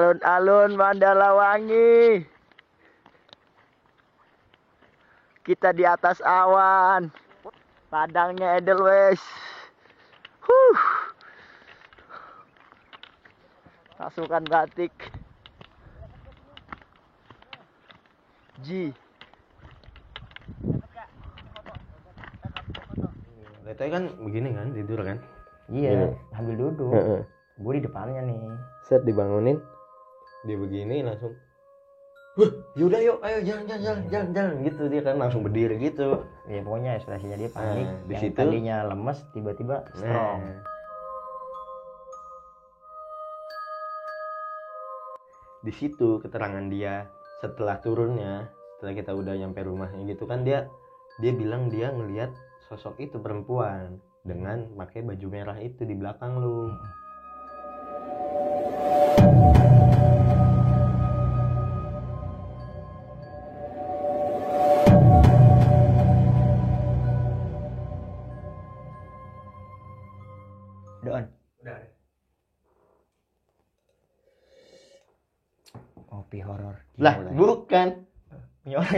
Alun-alun Mandalawangi. Kita di atas awan. Padangnya Edelweiss. Huh. Pasukan batik. G. Itu kan begini kan tidur kan? Iya, sambil duduk. Heeh. Gue di depannya nih. Set dibangunin dia begini langsung Wah, yaudah yuk, ayo jalan jalan jalan jalan jalan gitu dia kan langsung berdiri gitu. Ya pokoknya ekspresinya dia panik. Nah, di yang situ- tadinya lemes tiba-tiba strong. Nah. Di situ keterangan dia setelah turunnya, setelah kita udah nyampe rumahnya gitu kan dia dia bilang dia ngelihat sosok itu perempuan dengan pakai baju merah itu di belakang lu. Doan.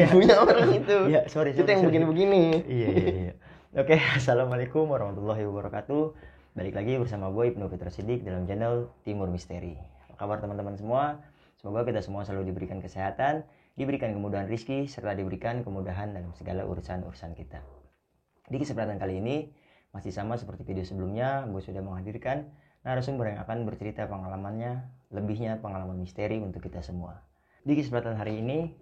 Ya. Punya orang itu. Iya, sorry. Kita sorry, yang begini-begini. Iya, iya, iya. Oke, assalamualaikum warahmatullahi wabarakatuh. Balik lagi bersama gue Ibnu Fitra Sidik dalam channel Timur Misteri. Apa kabar teman-teman semua? Semoga kita semua selalu diberikan kesehatan, diberikan kemudahan rizki, serta diberikan kemudahan dalam segala urusan-urusan kita. Di kesempatan kali ini, masih sama seperti video sebelumnya, gue sudah menghadirkan narasumber yang akan bercerita pengalamannya, lebihnya pengalaman misteri untuk kita semua. Di kesempatan hari ini,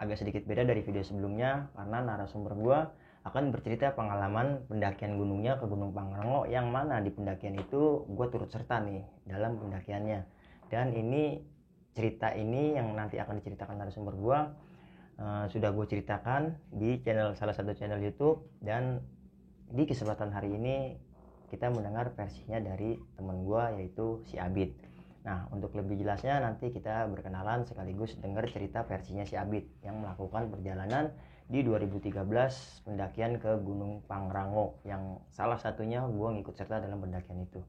agak sedikit beda dari video sebelumnya, karena narasumber gue akan bercerita pengalaman pendakian gunungnya ke Gunung Pangrango yang mana di pendakian itu gue turut serta nih dalam pendakiannya. Dan ini cerita ini yang nanti akan diceritakan narasumber gue eh, sudah gue ceritakan di channel salah satu channel YouTube dan di kesempatan hari ini kita mendengar versinya dari teman gue yaitu si Abid. Nah untuk lebih jelasnya nanti kita berkenalan sekaligus dengar cerita versinya si Abid yang melakukan perjalanan di 2013 pendakian ke Gunung Pangrango yang salah satunya gue ngikut serta dalam pendakian itu.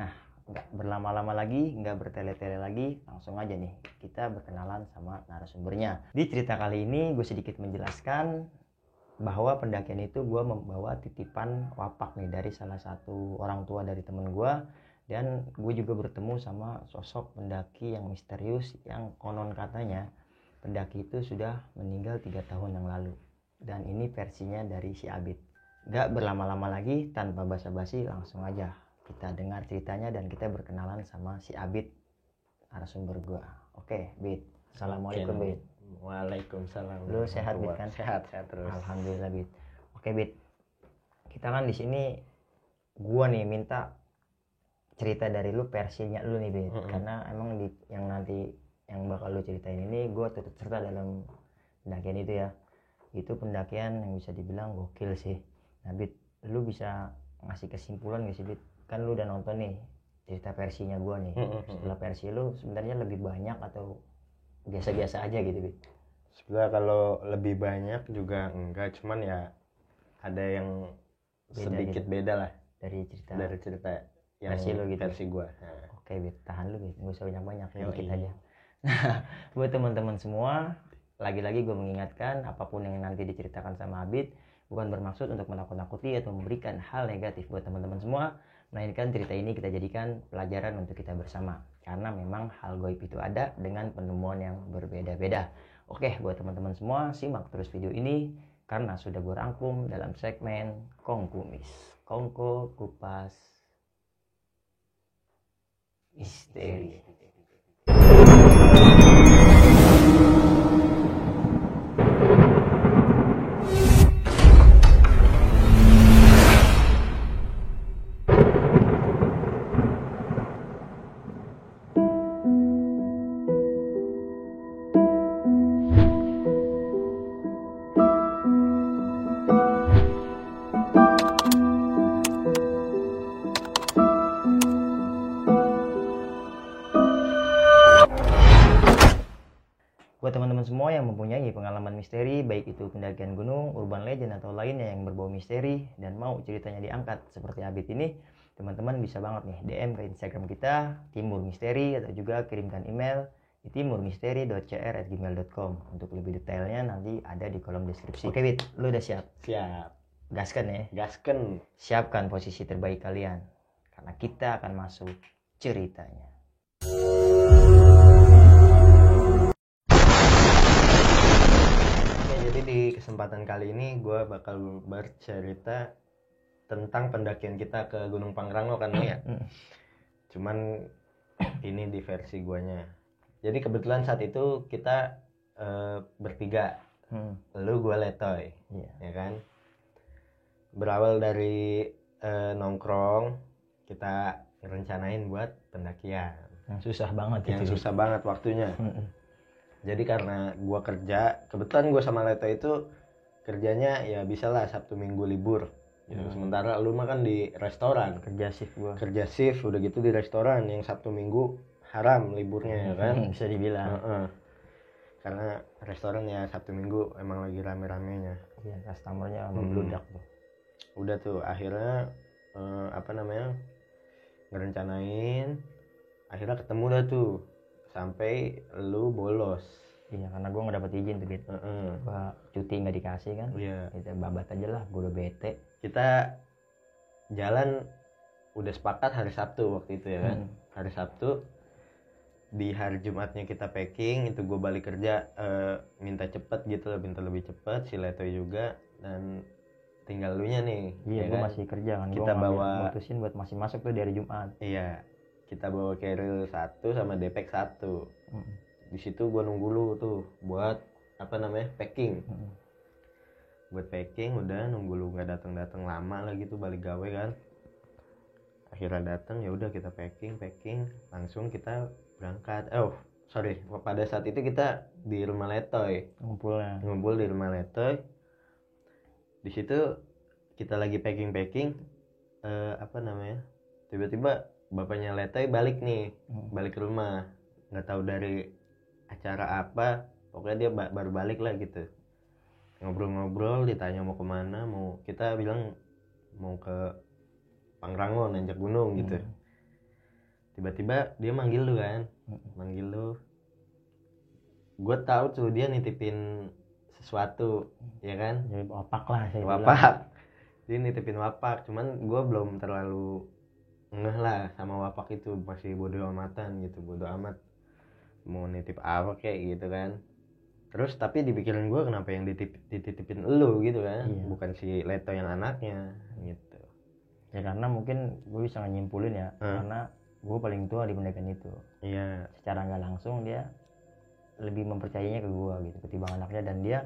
Nah nggak berlama-lama lagi, nggak bertele-tele lagi, langsung aja nih kita berkenalan sama narasumbernya. Di cerita kali ini gue sedikit menjelaskan bahwa pendakian itu gue membawa titipan wapak nih dari salah satu orang tua dari temen gue dan gue juga bertemu sama sosok pendaki yang misterius yang konon katanya pendaki itu sudah meninggal tiga tahun yang lalu dan ini versinya dari si Abid gak berlama-lama lagi tanpa basa-basi langsung aja kita dengar ceritanya dan kita berkenalan sama si Abid narasumber gue oke Bid Assalamualaikum Bid Waalaikumsalam. Lu sehat, Bit, kan? Sehat, sehat terus. Alhamdulillah Bit. Oke Bit. Kita kan di sini gua nih minta cerita dari lu versinya lu nih Bit. Mm-mm. Karena emang di yang nanti yang bakal lu ceritain ini gua turut serta dalam pendakian itu ya. Itu pendakian yang bisa dibilang gokil sih. Nah Bit, lu bisa ngasih kesimpulan gak sih Bit? Kan lu udah nonton nih cerita versinya gua nih. Mm-mm. Setelah versi lu sebenarnya lebih banyak atau biasa-biasa aja gitu Bit? Sebenarnya kalau lebih banyak juga enggak, cuman ya ada yang Beda sedikit gitu. beda lah Dari cerita dari cerita yang Versi lu gitu. versi gua. Nah, Oke, Bit, tahan lu, Bit. Nggak usah banyak-banyak, Yoi. dikit aja. Nah, buat teman-teman semua, lagi-lagi gue mengingatkan apa pun yang nanti diceritakan sama Abid bukan bermaksud untuk menakut-nakuti atau memberikan hal negatif buat teman-teman semua, melainkan cerita ini kita jadikan pelajaran untuk kita bersama. Karena memang hal goib itu ada dengan penemuan yang berbeda-beda. Oke, buat teman-teman semua, simak terus video ini karena sudah gue rangkum dalam segmen Kongkumis. Kongko Kupas Misteri. Misteri, baik itu pendakian gunung, urban legend, atau lainnya yang berbau misteri, dan mau ceritanya diangkat seperti Abid ini, teman-teman bisa banget nih DM ke Instagram kita Timur Misteri atau juga kirimkan email di timurmisteri.cr@gmail.com untuk lebih detailnya nanti ada di kolom deskripsi. Oke Wit, lu udah siap? siap Gaskan ya. gasken Siapkan posisi terbaik kalian karena kita akan masuk ceritanya. Jadi di kesempatan kali ini gue bakal bercerita tentang pendakian kita ke Gunung Pangrango kan ya. Cuman ini di versi guanya. Jadi kebetulan saat itu kita eh, bertiga, Hmm. lu gue letoy, Iya. ya kan. Berawal dari eh, nongkrong, kita rencanain buat pendakian. Yang susah banget Yang itu. Wit. susah banget waktunya. Hmm. Jadi karena gua kerja, kebetulan gua sama Leto itu kerjanya ya bisa lah Sabtu Minggu libur. Gitu. Hmm. Sementara lu mah kan di restoran, Kerja shift gua. kerja shift udah gitu di restoran yang Sabtu Minggu haram liburnya ya kan. Hmm, bisa dibilang. Heeh. Karena restoran ya Sabtu Minggu emang lagi rame-ramenya. Iya, customernya Hmm. membludak tuh. Udah tuh akhirnya eh, apa namanya ngerencanain, akhirnya ketemu dah tuh sampai lu bolos. Iya, karena gua nggak dapet izin tuh, Wit. Heeh. Gua cuti nggak dikasih kan. Iya. Kita babat aja lah, gua udah bete. kita jalan udah sepakat hari Sabtu waktu itu ya kan Hmm. hari Sabtu di hari Jumatnya kita packing itu gue balik kerja eh, minta cepet gitu loh minta lebih cepet si Leto juga dan tinggal lu nya nih Iya, ya gua kan? masih kerja kan. Kita gua bawa- mutusin buat masih masuk tuh dari Jumat. iya kita bawa carrier satu sama depek satu. Hmm. di situ gue nunggu lu tuh buat apa namanya packing. Hmm. buat packing udah nunggu lu nggak datang datang lama lagi tuh balik gawe kan. Akhirnya datang ya udah kita packing packing. Langsung kita berangkat. Oh sorry. Pada saat itu kita di rumah Letoy. Ngumpulnya. ngumpul di rumah Letoy. Di situ kita lagi packing packing eh, apa namanya tiba-tiba bapaknya Letoy balik nih Hmm. balik ke rumah nggak tahu dari acara apa pokoknya dia ba- baru balik lah gitu ngobrol-ngobrol ditanya mau ke mana mau kita bilang mau ke Pangrango nanjak gunung gitu Hmm. tiba-tiba dia manggil lu kan Hmm. manggil lu gue tahu tuh dia nitipin sesuatu ya kan wapak lah saya bilang. wapak dia nitipin wapak cuman gue belum terlalu ngeh lah sama wapak itu masih bodoh amatan gitu bodoh amat mau nitip apa kayak gitu kan terus tapi di pikiran gue kenapa yang ditip, dititipin lu gitu kan Iya. bukan si Leto yang anaknya gitu Ya karena mungkin gue bisa nyimpulin ya, Hmm. karena gue paling tua di pendakian itu. iya Secara nggak langsung dia lebih mempercayainya ke gue gitu ketimbang anaknya dan dia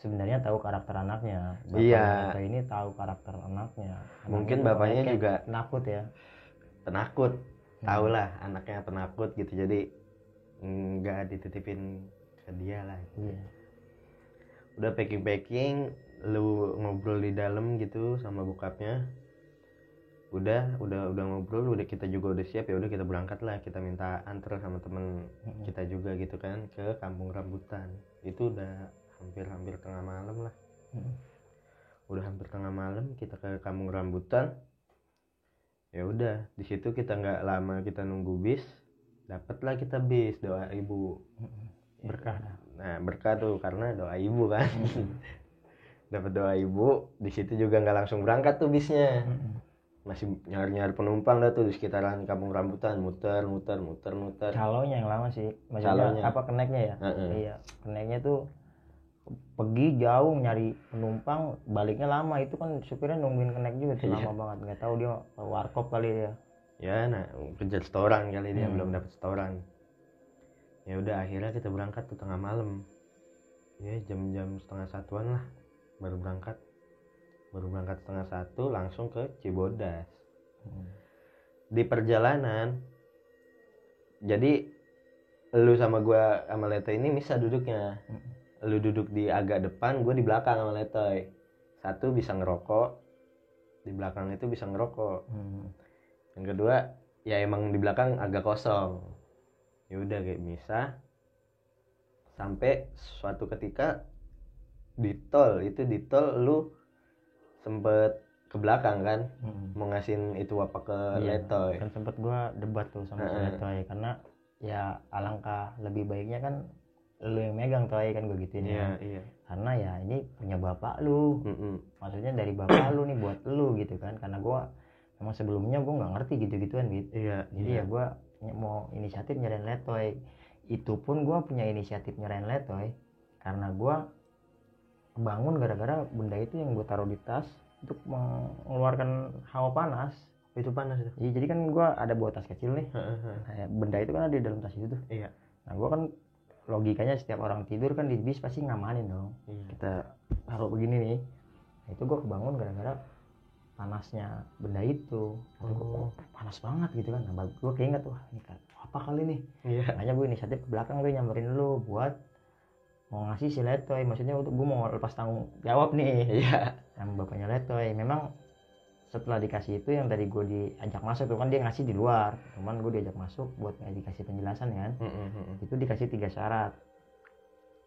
sebenarnya tahu karakter anaknya. Bapaknya Iya. Ini tahu karakter anaknya. Anaknya Mungkin bapaknya juga penakut ya. Penakut Hmm. tau lah anaknya penakut gitu jadi nggak dititipin ke dia lah Iya. udah packing packing lu ngobrol di dalam gitu sama bokapnya udah udah udah ngobrol udah kita juga udah siap ya udah kita berangkat lah kita minta antar sama temen Mm-mm. kita juga gitu kan ke kampung rambutan itu udah hampir hampir tengah malam lah Mm. udah hampir tengah malam kita ke kampung rambutan ya udah di situ kita nggak lama kita nunggu bis dapatlah kita bis doa ibu. Berkah. nah berkah tuh karena doa ibu kan dapat doa ibu di situ juga nggak langsung berangkat tuh bisnya masih nyari nyari penumpang dah tuh di sekitaran kampung rambutan muter muter muter muter Calonya yang lama sih. Maksudnya Calonya. apa keneknya ya? Heeh. Iya, keneknya tuh pergi jauh nyari penumpang baliknya lama itu kan supirnya nungguin kenek juga tuh Iya. lama banget nggak tahu dia warkop kali ya ya nah kejar setoran kali dia Hmm. belum dapat setoran ya udah akhirnya kita berangkat tuh tengah malam ya jam-jam setengah satuan lah baru berangkat baru berangkat setengah satu langsung ke Cibodas Hmm. di perjalanan jadi lu sama gua sama Leto ini bisa duduknya Mm. Lu duduk di agak depan gue di belakang sama Letoy satu bisa ngerokok di belakang itu bisa ngerokok Hmm. yang kedua ya emang di belakang agak kosong ya udah kayak bisa sampai suatu ketika di tol itu di tol lu sempet ke belakang kan Mm-mm. mau ngasihin itu apa ke Iya, Letoy kan sempet gua debat tuh sama si Heeh. Letoy karena ya alangkah lebih baiknya kan lu yang megang toy kan gue gituin iya ya. iya. Karena ya ini punya bapak lu. Mm-mm. maksudnya dari bapak lu nih buat lu gitu kan. Karena gua memang sebelumnya gua nggak ngerti gitu gituan gitu iya jadi ya gua ny- mau inisiatif nyerain letoy itu pun gua punya inisiatif nyerain letoy karena gua bangun gara-gara benda itu yang gue taruh di tas untuk mengeluarkan hawa panas. Itu panas itu? Iya, jadi kan gua ada bawa tas kecil nih. Nah, benda itu kan ada di dalam tas itu tuh. Iya. Nah gua kan logikanya setiap orang tidur kan di bis pasti ngamanin dong. Iya. Kita taruh begini nih. Nah, itu gua kebangun gara-gara panasnya benda itu. Kata gua, Oh. "Oh, panas banget gitu kan. Nah gue keinget wah ini kan apa kali nih? Iya. Makanya gue inisiatif ke belakang gue nyamperin lu buat mau ngasih si letoy. Maksudnya untuk gue mau lepas tanggung jawab nih. Iya. Sama bapaknya letoy. Memang setelah dikasih itu yang tadi gue diajak masuk tuh kan dia ngasih di luar. Cuman gue diajak masuk buat nggak dikasih penjelasan kan? Mm-mm, mm-mm. itu dikasih tiga syarat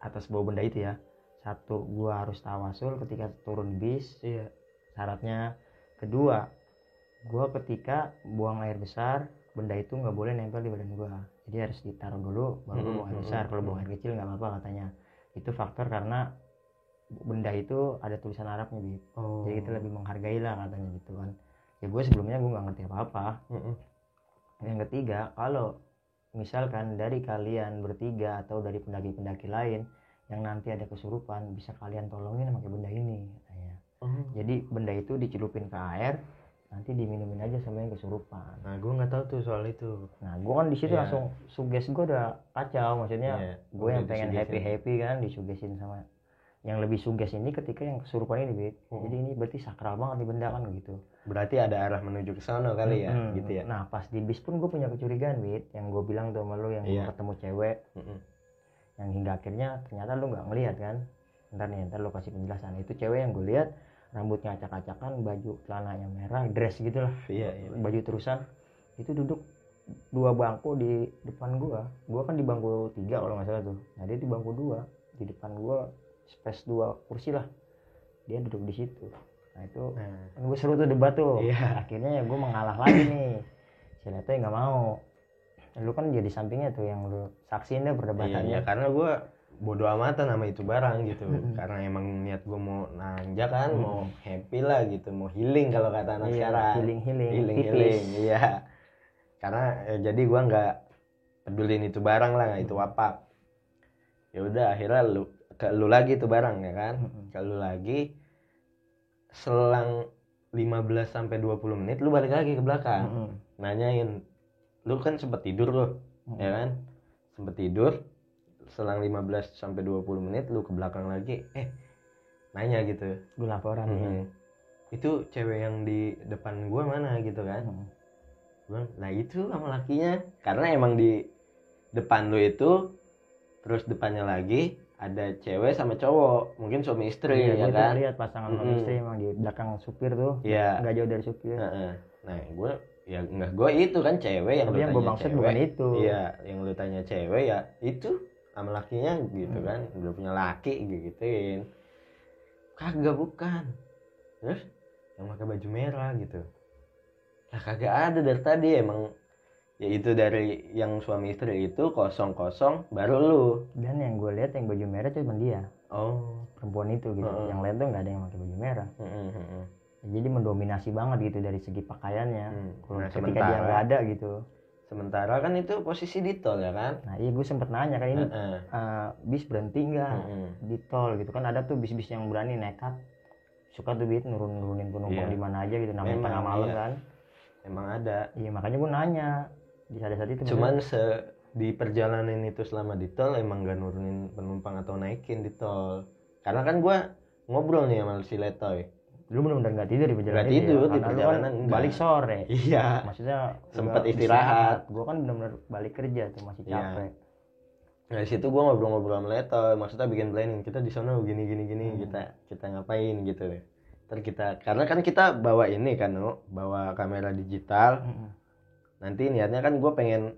atas bawa benda itu ya. Satu gue harus tawasul ketika turun bis. Iya. Syaratnya. Kedua gue ketika buang air besar benda itu nggak boleh nempel di badan gue jadi harus ditaruh dulu baru lu Mm-mm, buang air mm-mm, besar. kalau buang air kecil nggak apa-apa katanya. Itu faktor karena benda itu ada tulisan Arabnya Bib. oh jadi kita lebih menghargai lah katanya gitu kan ya gue sebelumnya gue nggak ngerti apa-apa Mm-mm. yang ketiga kalau misalkan dari kalian bertiga atau dari pendaki-pendaki lain yang nanti ada kesurupan bisa kalian tolongin pakai benda ini katanya. oh jadi benda itu dicelupin ke air nanti diminumin aja sama yang kesurupan nah gue nggak tahu tuh soal itu nah gue kan di situ Iya. langsung suges gue udah kacau maksudnya Iya, gue yang pengen happy happy kan disugesin sama yang lebih suges ini ketika yang kesurupan ini Bib. Oh. jadi ini berarti sakral banget nih benda kan gitu berarti ada arah menuju ke sana kali ya Mm-mm. gitu ya nah pas di bis pun gue punya kecurigaan Bib. yang gue bilang tuh sama lu yang Iya. ketemu cewek Mm-mm. yang hingga akhirnya ternyata lu nggak ngelihat kan ntar nih ntar lu kasih penjelasan itu cewek yang gue lihat rambutnya acak-acakan baju celananya merah dress gitu lah iya iya baju terusan itu duduk dua bangku di depan gua gua kan di bangku tiga kalau nggak salah tuh nah dia di bangku dua di depan gua space dua kursi lah. Dia duduk di situ. Nah itu nah kan gue seru tuh debat tuh. Iya. akhirnya ya gue mengalah lagi nih. Si Leto nggak mau. Lu kan jadi sampingnya tuh yang lu saksiin deh iya, perdebatannya. Iya karena gue bodo amatan sama itu barang gitu. Karena emang niat gue mau nanjak kan mau happy lah gitu mau healing kalau kata anak Iya, sekarang. healing healing healing tipis. healing iya. Karena eh, jadi gua nggak pedulin itu barang lah itu apa. Ya udah akhirnya lu ke lu lagi tuh barang ya kan Mm-mm. ke lu lagi selang 15 sampai 20 menit lu balik lagi ke belakang Mm-mm. nanyain lu kan sempet tidur loh Mm-mm. ya kan sempet tidur selang 15 sampai 20 menit lu ke belakang lagi eh nanya gitu gue laporan nih Mhm. itu cewek yang di depan gua mana gitu kan Mm. Gua bilang, nah itu sama lakinya karena emang di depan lu itu terus depannya lagi ada cewek sama cowok mungkin suami istri Iya, ya kan lihat pasangan suami Mm-mm. istri emang di belakang supir tuh Iya. nggak jauh dari supir Heeh. nah gue ya enggak gue itu kan cewek yang tapi lu yang tanya gue maksud cewek bukan itu iya yang lu tanya cewek ya itu sama lakinya gitu Hmm. kan udah punya laki gituin kagak bukan terus yang pakai baju merah gitu lah kagak ada dari tadi emang ya itu dari yang suami istri itu kosong kosong baru lu. Dan yang gue lihat yang baju merah cuma dia. Oh. Perempuan itu gitu. Heeh. yang lain tuh nggak ada yang pakai baju merah. Heeh, heeh. jadi mendominasi banget gitu dari segi pakaiannya. Hmm. Kalau Nah, ketika sementara- dia nggak ada gitu. sementara kan itu posisi di tol ya kan? Nah iya gue sempet nanya kan ini Heeh, eh, bis berhenti nggak heeh. di tol gitu? Kan ada tuh bis-bis yang berani nekat suka tuh bis nurun nurunin penumpang Iya. di mana aja gitu namanya tengah malam iya. kan. Emang ada. Iya makanya gue nanya di saat saat itu cuman se di perjalanan itu selama di tol emang gak nurunin penumpang atau naikin di tol. Karena kan gua ngobrol nih sama si Letoy lu bener-bener nggak tidur di perjalanan Nggak itu tidur, di Karena lu kan perjalanan enggak. balik sore. Iya. Maksudnya Sempet istirahat. gue kan bener-bener balik kerja tuh masih Iya. capek. Nah di situ gua ngobrol-ngobrol sama Letoy maksudnya bikin planning. Kita di sana gini gini gini Hmm. kita kita ngapain gitu. Ntar kita karena kan kita bawa ini kan Nu, bawa kamera digital. Mm-mm. Nanti niatnya kan gue pengen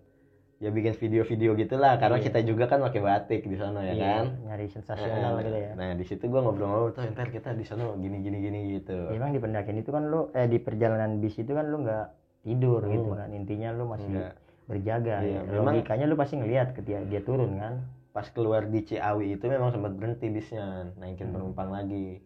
ya bikin video-video gitulah karena Iya. kita juga kan pakai batik di sana ya Iya, kan nyari sensasional Nah, gitu ya nah di situ gua ngobrol-ngobrol tuh ntar kita di sana gini gini gini gitu Ya, emang di pendakian itu kan lu eh di perjalanan bis itu kan lu nggak tidur Hmm. gitu kan intinya lu masih Enggak. berjaga Iya, ya. memang- logikanya lu pasti ngelihat ketika dia turun kan pas keluar di Ciawi itu memang sempat berhenti bisnya naikin Hmm. penumpang lagi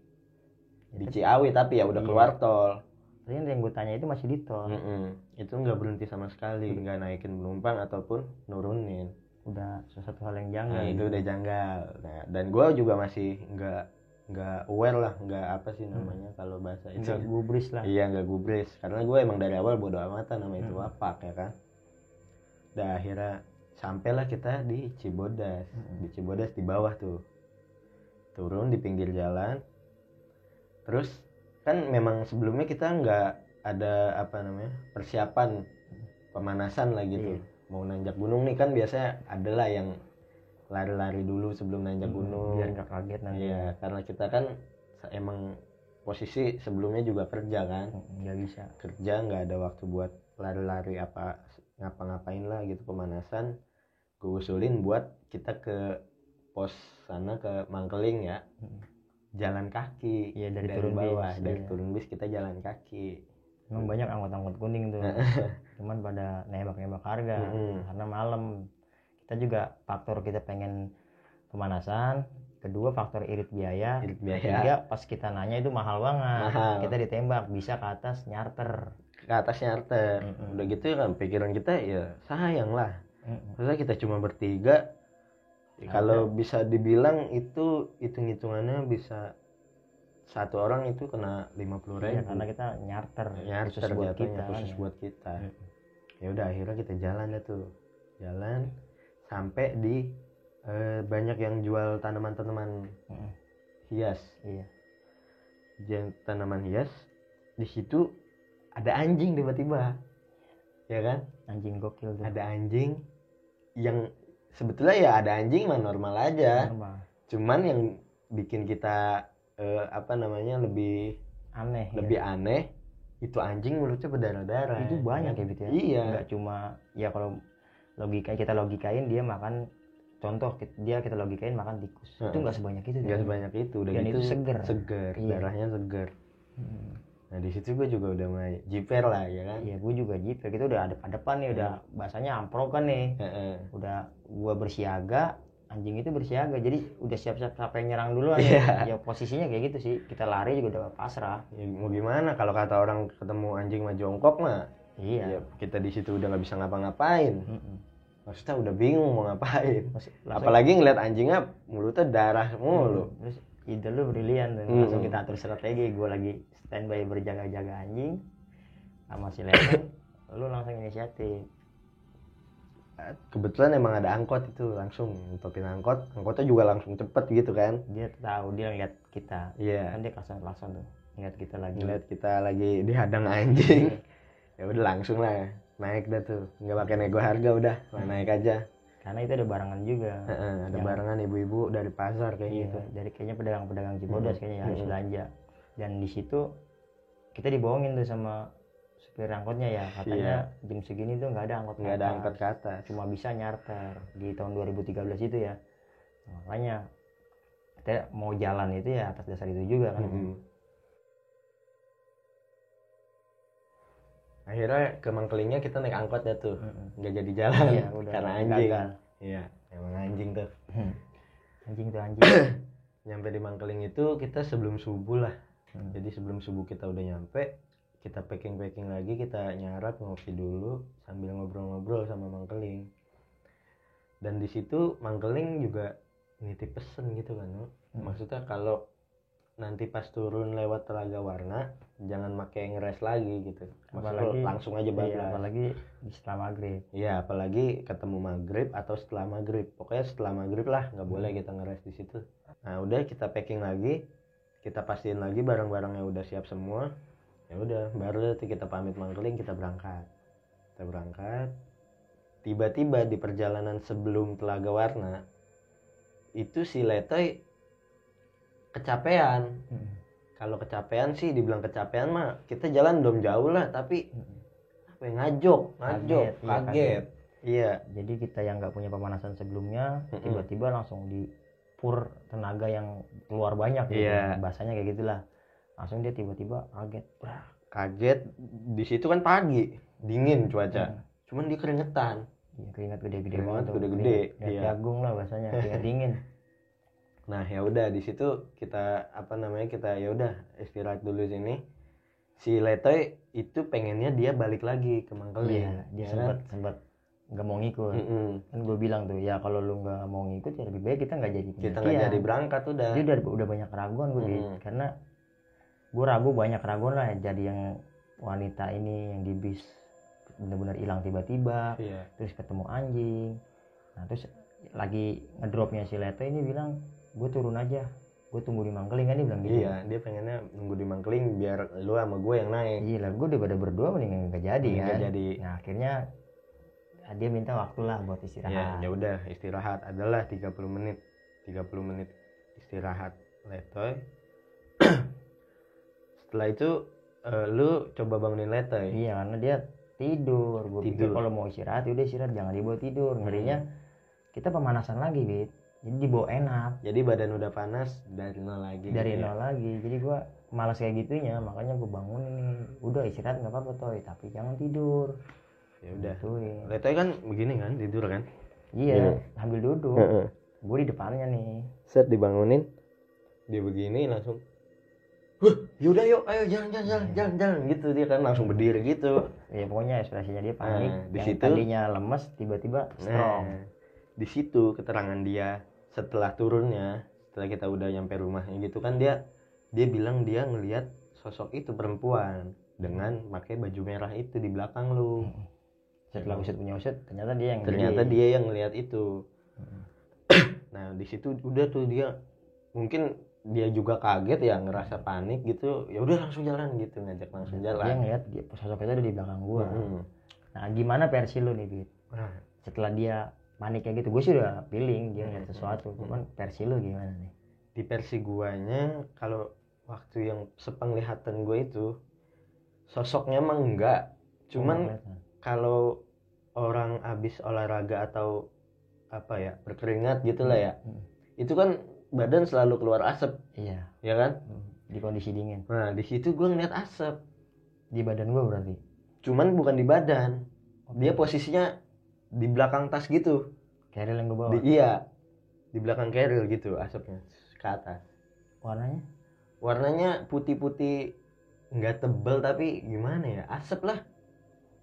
di Ciawi tapi ya udah Iya. keluar tol tapi yang gue tanya itu masih di tol Mm-mm. itu nggak berhenti sama sekali Hmm. nggak naikin penumpang ataupun nurunin. Udah sesuatu hal yang janggal nah itu udah janggal. Nah, dan gue juga masih nggak nggak aware lah nggak apa sih namanya kalau bahasa itu Hmm. nggak gubris lah. Iya nggak gubris. Karena gue emang dari awal bodo amatan nama itu Hmm. wapak ya kan? Dan akhirnya sampailah kita di Cibodas. Hmm. di Cibodas di bawah tuh. Turun di pinggir jalan. Terus kan memang sebelumnya kita nggak ada apa namanya persiapan pemanasan lah gitu Iya. mau nanjak gunung nih kan biasanya adalah yang lari-lari dulu sebelum nanjak Hmm, gunung biar nggak kaget nanti Iya, karena kita kan emang posisi sebelumnya juga kerja kan. Mm, nggak bisa Kerja nggak ada waktu buat lari-lari apa ngapa-ngapain lah gitu pemanasan. Gue usulin buat kita ke pos sana ke Mangkeling ya. Mm. Jalan kaki. Iya, dari turun bawah, bis, dari iya. turun bis kita jalan kaki. emang banyak angkot-angkot kuning tuh cuman pada nembak-nembak harga Mm-mm. karena malam kita juga faktor kita pengen pemanasan kedua faktor irit biaya Irit biaya. ketiga pas kita nanya itu mahal banget Mahal. kita ditembak bisa ke atas nyarter Ke atas nyarter. Mm-mm. Udah gitu ya kan pikiran kita ya sayang lah. Masa kita cuma bertiga ya. Kalau bisa dibilang itu hitung-hitungannya bisa satu orang itu kena lima puluh Iya, ribu karena kita nyarter, ya khusus buat kita khusus kan. ya. buat kita. Mm. ya udah akhirnya kita jalan deh tuh. Jalan sampai di eh, banyak yang jual tanaman-tanaman hias. Iya. Jan- tanaman hias di situ ada anjing tiba-tiba. Ya kan? Anjing gokil tuh. Ada anjing yang sebetulnya ya ada anjing mah normal aja Normal. cuman yang bikin kita eh, apa namanya lebih aneh ya. lebih aneh itu anjing mulutnya berdarah-darah itu banyak kan? ya gitu ya iya nggak cuma ya kalau logika kita logikain dia makan contoh dia kita logikain makan tikus itu Heeh. nggak sebanyak itu nggak sebanyak itu udah Dan gitu itu seger. seger Iya. darahnya seger Hmm. Nah di situ gue juga udah mulai jiper lah ya kan Iya, gue juga jiper kita udah ada depan nih, udah bahasanya amprokan nih. Heeh. Udah gua bersiaga, anjing itu bersiaga. Jadi udah siap-siap siapa yang nyerang duluan Iya. ya. Ya posisinya kayak gitu sih. Kita lari juga udah pasrah. ya, mau gimana kalau kata orang ketemu anjing mah jongkok mah Iya. ya kita di situ udah nggak bisa ngapa-ngapain Mm-mm. maksudnya udah bingung mau ngapain langsung- apalagi ngeliat anjingnya mulutnya darah mulu Terus ide lu brilian tuh. Hmm. Langsung kita atur strategi. Gue lagi standby berjaga-jaga anjing sama si Lempeng. lu langsung inisiatif. kebetulan emang ada angkot itu langsung nutupin angkot angkotnya juga langsung cepet gitu kan Dia tahu dia lihat kita. iya Kan dia langsung langsung tuh lihat kita lagi. ngeliat kita lagi dihadang anjing ya udah langsung lah naik dah tuh nggak pakai nego harga udah lah naik aja Karena itu ada barangan juga. Heeh, ada Yang- barengan ibu-ibu dari pasar kayak Iya, gitu dari kayaknya pedagang-pedagang Cibodas Hmm. kayaknya ya, habis Hmm. belanja. Dan di situ kita dibohongin tuh sama supir angkotnya ya, katanya jam segini tuh nggak ada angkot Iya. nggak ada angkot ke atas cuma bisa nyarter di tahun 2013 itu ya. Makanya kita mau jalan itu ya atas dasar itu juga kan. Mm-mm. Akhirnya ke Mangkelingnya kita naik angkot dah tuh nggak jadi jalan Iya, udah karena anjing gagal. iya emang anjing tuh Anjing tuh anjing. nyampe di Mangkeling itu kita sebelum subuh lah Hmm. jadi sebelum subuh kita udah nyampe kita packing packing lagi kita nyarat ngopi dulu sambil ngobrol-ngobrol sama Mangkeling dan di situ Mangkeling juga nitip pesen gitu kan? Hmm. maksudnya kalau nanti pas turun lewat telaga warna jangan pakai ngeres lagi gitu Apalagi- langsung aja Iya, bablas apalagi di setelah maghrib. Iya, apalagi ketemu maghrib atau setelah maghrib. Pokoknya setelah maghrib lah, nggak boleh kita ngeres di situ. Nah, udah kita packing lagi, kita pastiin lagi barang-barangnya udah siap semua. Ya udah, baru nanti kita pamit mangkeling, kita berangkat. Kita berangkat. Tiba-tiba di perjalanan sebelum Telaga Warna, itu si Letoy kecapean. Hmm. Kalau kecapean sih, dibilang kecapean mah, kita jalan belum jauh lah, tapi Hmm. apa ya, ngajok, ngajok, Kaget, iya, kaget. iya jadi kita yang nggak punya pemanasan sebelumnya Mm-mm. tiba-tiba langsung di pur tenaga yang keluar banyak gitu Iya. bahasanya kayak gitulah langsung dia tiba-tiba kaget Wah, kaget di situ kan pagi dingin cuaca Hmm. cuman dia keringetan iya, keringat gede-gede banget gede-gede, iya. jagung lah bahasanya keringat dingin nah ya udah di situ kita apa namanya kita ya udah istirahat dulu sini si Letoy itu pengennya dia balik lagi ke Mangkeling iya dia ya sempat kan? sempat nggak mau ngikut Mm-mm. kan gue bilang tuh ya kalau lu nggak mau ngikut ya lebih baik kita nggak jadi kita nggak jadi berangkat udah dia udah udah banyak keraguan gue Dit. Mm-mm. karena gue ragu banyak keraguan lah jadi yang wanita ini yang di bis benar-benar hilang tiba-tiba iya terus ketemu anjing nah terus lagi ngedropnya si Leto ini bilang gue turun aja gue tunggu di Mangkeling kan dia bilang gitu. Iya dia pengennya nunggu di Mangkeling biar lu sama gue yang naik. Gila, gue udah pada berdua mendingan nggak jadi kan. jadi. Nah akhirnya ah, dia minta waktu lah buat ya istirahat ya udah istirahat. Adalah 30 menit 30 menit istirahat. Letoy setelah itu eh, lu coba bangunin Letoy iya karena dia tidur. Gue pikir Tidur. kalau mau istirahat udah istirahat. Jangan dibawa tidur. Ngerinya kita pemanasan lagi bit jadi dibawa enak. Jadi badan udah panas dari nol lagi dari gitu ya. nol lagi. Jadi gua malas kayak gitunya makanya gue bangun ini. Udah istirahat nggak apa-apa toy. Tapi jangan tidur. Ya udah. Gituin. Letoy kan begini kan tidur kan? Iya Iya. sambil duduk. Gue di depannya nih. Set dibangunin. Dia begini langsung Wah, yaudah yuk, ayo jalan jalan jalan jalan jalan. Gitu dia kan langsung berdiri gitu. ya pokoknya ekspresinya dia panik. Nah, di yang situ- tadinya lemes tiba-tiba strong. Nah, di situ keterangan dia setelah turunnya, setelah kita udah nyampe rumahnya gitu kan dia dia bilang dia ngelihat sosok itu perempuan dengan pakai baju merah itu di belakang lu. setelah usut punya usut ternyata dia yang Ternyata jadi- dia yang ngelihat itu. nah, di situ udah tuh dia mungkin dia juga kaget ya ngerasa panik gitu. Ya udah langsung jalan gitu, ngajak langsung dia jalan. ngeliat dia sosok itu ada di belakang gua Mm-mm. nah gimana versi lu nih Bit? Nah, setelah dia panik kayak gitu. Gue sih udah feeling dia ngeliat Hmm. sesuatu. cuman versi lu gimana nih? Di versi guanya kalau waktu yang sepenglihatan gue itu sosoknya emang enggak. Cuman kalau orang habis olahraga atau apa ya berkeringat gitu lah ya Hmm. itu kan badan selalu keluar asap. Iya. Ya kan? Hmm. di kondisi dingin. Nah di situ gue ngeliat asap. Di badan gua berarti? Cuman bukan di badan. Dia posisinya di belakang tas gitu. Carrier yang gua bawa di, iya. Di belakang carrier gitu asapnya ke atas. Warnanya? Warnanya putih-putih nggak tebel tapi gimana ya asap lah.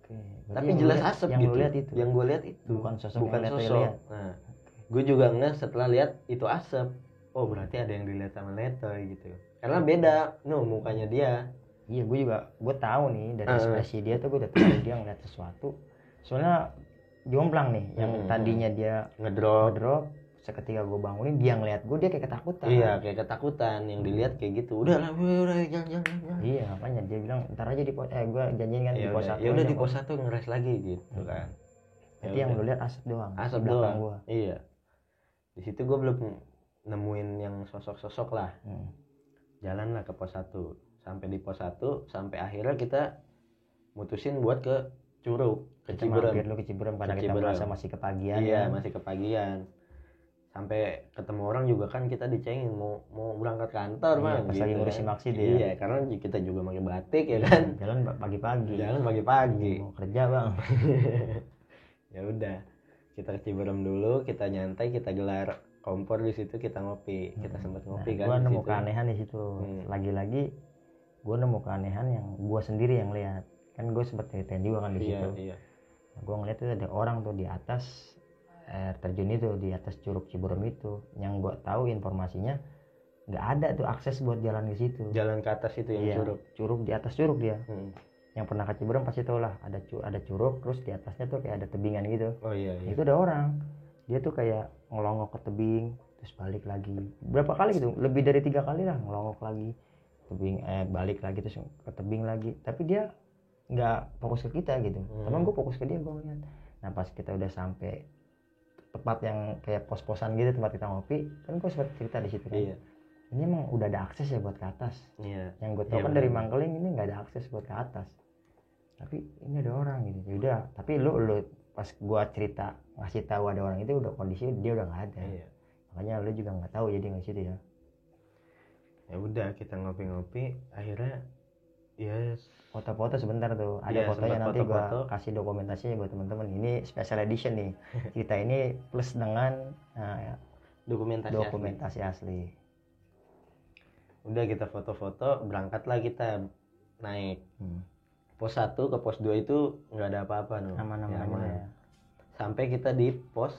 Oke, tapi jelas lihat- asap yang gitu. lihat itu? Yang gue lihat itu. Bukan sosok bukan yang sosok lihat. nah gue juga nggak setelah lihat itu asap. Oh berarti ada yang dilihat sama Letoy gitu. Karena beda no mukanya dia. Iya gue juga gue tahu nih dari Ah. ekspresi dia tuh gue udah tahu dia ngeliat sesuatu. Soalnya jomplang nih yang Hmm, tadinya dia ngedrop. drop seketika gue bangunin dia ngeliat gue dia kayak ketakutan. Iya kayak ketakutan yang dilihat kayak gitu. Udah lah udah jangan jangan iya makanya dia bilang ntar aja di pos eh gue janjiin kan di ya pos satu ya udah di kok." pos satu ngeres lagi gitu kan. Berarti Ya yang lu lihat asap doang asap doang gua. iya. Di situ gue belum nemuin yang sosok-sosok lah. Hmm. jalan lah ke pos 1 sampai di pos 1 sampai akhirnya kita mutusin buat ke Curug ke kita Ciberem mampir lu ke Ciberem karena Ke kita merasa masih kepagian iya kan. masih kepagian. Sampai ketemu orang juga kan kita dicengin mau mau berangkat kantor Iya, bang pas lagi gitu ngurusin kan. maksi dia. iya karena kita juga pakai batik ya kan. Jalan pagi-pagi. Jalan pagi-pagi. Mau kerja bang. Ya udah kita ke Ciberem dulu kita nyantai kita gelar kompor di situ kita ngopi. Kita sempat ngopi nah, kan gua di nemu situ. keanehan di situ. Hmm. lagi-lagi gua nemu keanehan yang gua sendiri yang lihat kan gue sempet ceritain juga kan di iya situ. iya. Nah, gua ngeliat tuh ada orang tuh di atas air terjun itu di atas curug Ciberem itu. Yang gua tahu informasinya nggak ada tuh akses buat jalan ke situ. Jalan ke atas itu yang Iya, curug? curug di atas curug dia. Hmm. yang pernah ke Ciberem pasti tau lah ada cu ada curug terus di atasnya tuh kayak ada tebingan gitu. Oh iya iya. Itu ada orang. Dia tuh kayak ngelongok ke tebing terus balik lagi. Berapa kali gitu? Lebih dari tiga kali lah ngelongok lagi. Tebing eh balik lagi terus ke tebing lagi. Tapi dia nggak fokus ke kita gitu. Hmm. teman gue fokus ke dia gue ngeliat. Nah pas kita udah sampai tempat yang kayak pos-posan gitu tempat kita ngopi kan gue sempat cerita di situ kan. Iya. Ini emang udah ada akses ya buat ke atas. Iya. Yang gue tau Iya, kan dari. Mangkeling ini nggak ada akses buat ke atas. Tapi ini ada orang gitu. Ya udah tapi lu lu pas gua cerita ngasih tahu ada orang itu udah kondisi dia udah nggak ada. Iya. Makanya lu juga nggak tahu jadi nggak situ ya. Ya udah kita ngopi-ngopi akhirnya ya foto-foto sebentar tuh ada Iya, fotonya nanti gua foto-foto. kasih dokumentasinya buat teman-teman ini special edition nih cerita ini plus dengan nah, dokumentasi, asli. dokumentasi asli. udah kita foto-foto berangkatlah kita naik Hmm. pos 1 ke pos 2 itu nggak ada apa-apa no aman-aman Ya, aman. ya sampai kita di pos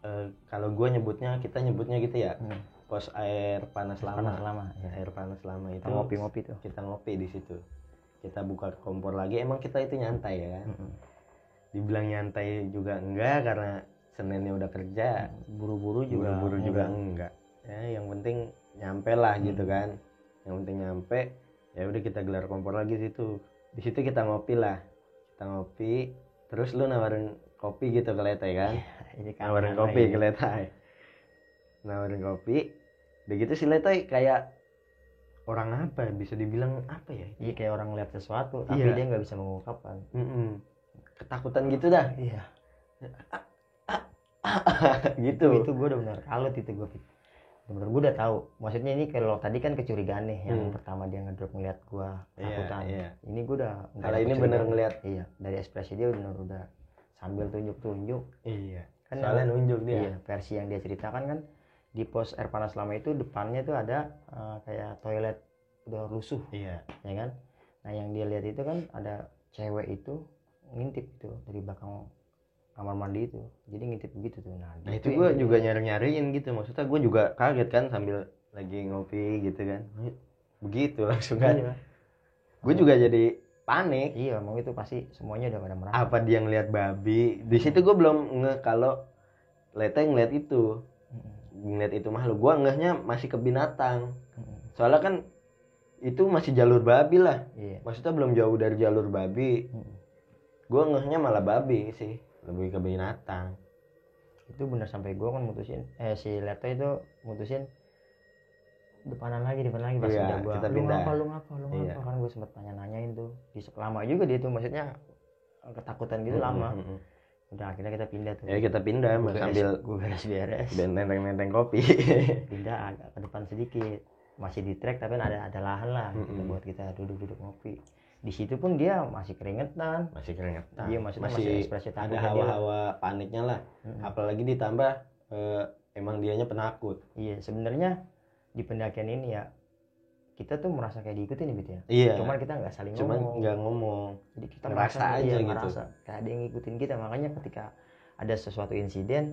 eh, kalau gue nyebutnya kita nyebutnya gitu ya Hmm. pos air panas lama panas lama ya. air panas lama itu Kita ngopi-ngopi tuh kita ngopi di situ kita buka kompor lagi. Emang kita itu nyantai ya? Kan dibilang nyantai juga enggak karena seninnya udah kerja buru-buru juga buru-buru juga. Enggak. Ya yang penting nyampe lah gitu Hmm. kan. Yang penting nyampe ya udah kita gelar kompor lagi situ. Di situ kita ngopi lah. Kita ngopi terus lu nawarin kopi gitu ke Letai kan? Ini nawarin kopi ke Letai nawarin kopi. Begitu si Letai kayak orang apa ya? bisa dibilang apa ya? Iya kayak orang lihat sesuatu tapi Iya. dia nggak bisa mengungkapkan Mm-mm. ketakutan gitu dah. Iya. Gitu. Itu gue udah benar kalut itu gue bener. Gue udah tahu. Maksudnya ini kalau tadi kan kecurigaan nih yang Hmm. pertama dia ngedrop ngeliat gue Iya, takutan iya. ini gue udah Kalau ini bener ngeliat iya dari ekspresi dia bener udah sambil tunjuk-tunjuk. Iya. Kan soalnya nunjuk dia. Iya, versi yang dia ceritakan kan di pos air panas lama itu depannya tuh ada eh, kayak toilet udah rusuh, iya ya kan? Nah, yang dia lihat itu kan ada cewek itu ngintip itu dari belakang kamar mandi itu. Jadi ngintip begitu tuh. Nah, Nah gitu itu gue juga nyari-nyariin gitu Maksudnya gue juga kaget kan sambil lagi ngopi gitu kan Begitu langsung kan Iya. Gue juga jadi panik Iya, mau itu pasti semuanya udah pada merasa. Apa dia ngeliat babi Di situ gue belum nge kalau Lete ngeliat itu Ngeliat itu makhluk Gue ngehnya masih ke binatang Soalnya kan itu masih jalur babi lah Iya. Maksudnya belum jauh dari jalur babi Mm. Gue ngehnya malah babi sih Lebih ke binatang Itu bener sampai gua kan mutusin eh si Leto itu mutusin depanan lagi depan lagi pas Iya, gua kita lu pindah." ngapa lu ngapa lu Iya. ngapa kan gue sempet tanya nanyain tuh di lama juga dia tuh maksudnya ketakutan gitu lama Mm, mm, mm. Udah akhirnya kita pindah tuh. Ya kita pindah Gua beres- sambil gua beres beres. Dan nenteng-nenteng kopi. Pindah agak ke depan sedikit. Masih di trek tapi ada ada lahan lah gitu, Mm-mm. buat kita duduk-duduk ngopi. Di situ pun dia masih keringetan. Masih keringetan. Iya, maksudnya masih ekspresi ada takutnya dia. hawa-hawa paniknya lah. Mm-mm. apalagi ditambah eh, emang dianya penakut. Iya sebenarnya di pendakian ini ya kita tuh merasa kayak diikutin gitu ya? Iya. Cuman kita nggak saling cuman ngomong. nggak ngomong. Jadi kita ngerasa merasa aja iya, gitu. ngerasa kayak ada yang ngikutin kita. Makanya ketika ada sesuatu insiden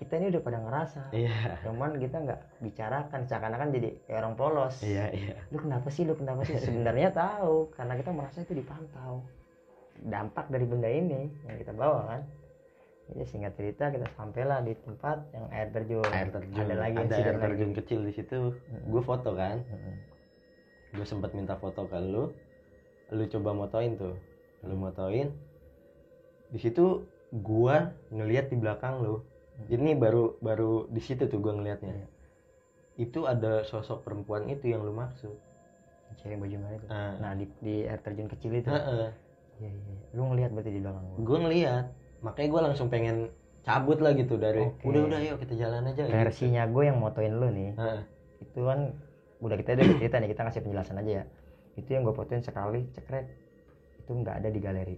kita ini udah pada ngerasa. Iya. Cuman kita nggak bicarakan seakan-akan jadi kayak orang polos. Iya iya. Lu kenapa sih lu kenapa sih? Sebenarnya tahu karena kita merasa itu dipantau. Dampak dari benda ini yang kita bawa kan? Jadi singkat cerita kita sampailah di tempat yang air terjun. Air terjun. Ada lagi ada air terjun kecil di situ. Gue foto kan? Mm-mm. Gue sempat minta foto ke lu lu coba motoin tuh lu motoin di situ gua ngelihat di belakang lu ini baru baru di situ tuh gua ngelihatnya Iya. itu ada sosok perempuan itu yang lu maksud cewek baju merah itu Ah. nah di, di air terjun kecil itu Heeh. iya iya iya. lu ngelihat berarti di belakang gua gue ngeliat makanya gue langsung pengen cabut lah gitu dari Oke. udah udah yuk kita jalan aja gitu. versinya gue yang motoin lu nih Heeh. itu kan udah kita udah cerita nih kita ngasih penjelasan aja ya. Itu yang gue fotoin sekali cekrek. Itu nggak ada di galeri.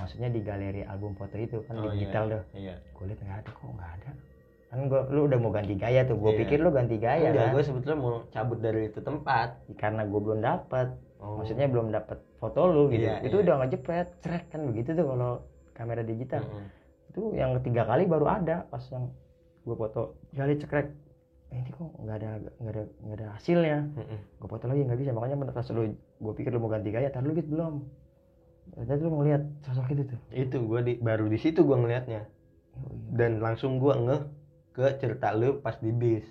Maksudnya di galeri album foto itu kan Oh, digital iya. tuh. Iya. Gue nggak ada kok nggak ada? Kan gue lu udah mau ganti gaya tuh gue Iya. pikir lu ganti gaya Enggak, kan? gue sebetulnya mau cabut dari itu tempat. Karena gue belum dapat oh. maksudnya belum dapat foto lu gitu. Iya, itu iya. udah ngejepret cerek kan begitu tuh kalau kamera digital. Mm-mm. itu yang ketiga kali baru ada pas yang gue foto. Kali cekrek eh, ini kok nggak ada nggak ada nggak ada hasilnya. Mm-mm. gue foto lagi nggak bisa makanya pas lu gue pikir lu mau ganti gaya tar lu gitu belum. Ternyata lu ngeliat sosok itu tuh. Itu gue di baru di situ gue ngelihatnya. Oh, iya. dan langsung gue ngeh ke cerita lu pas di bis.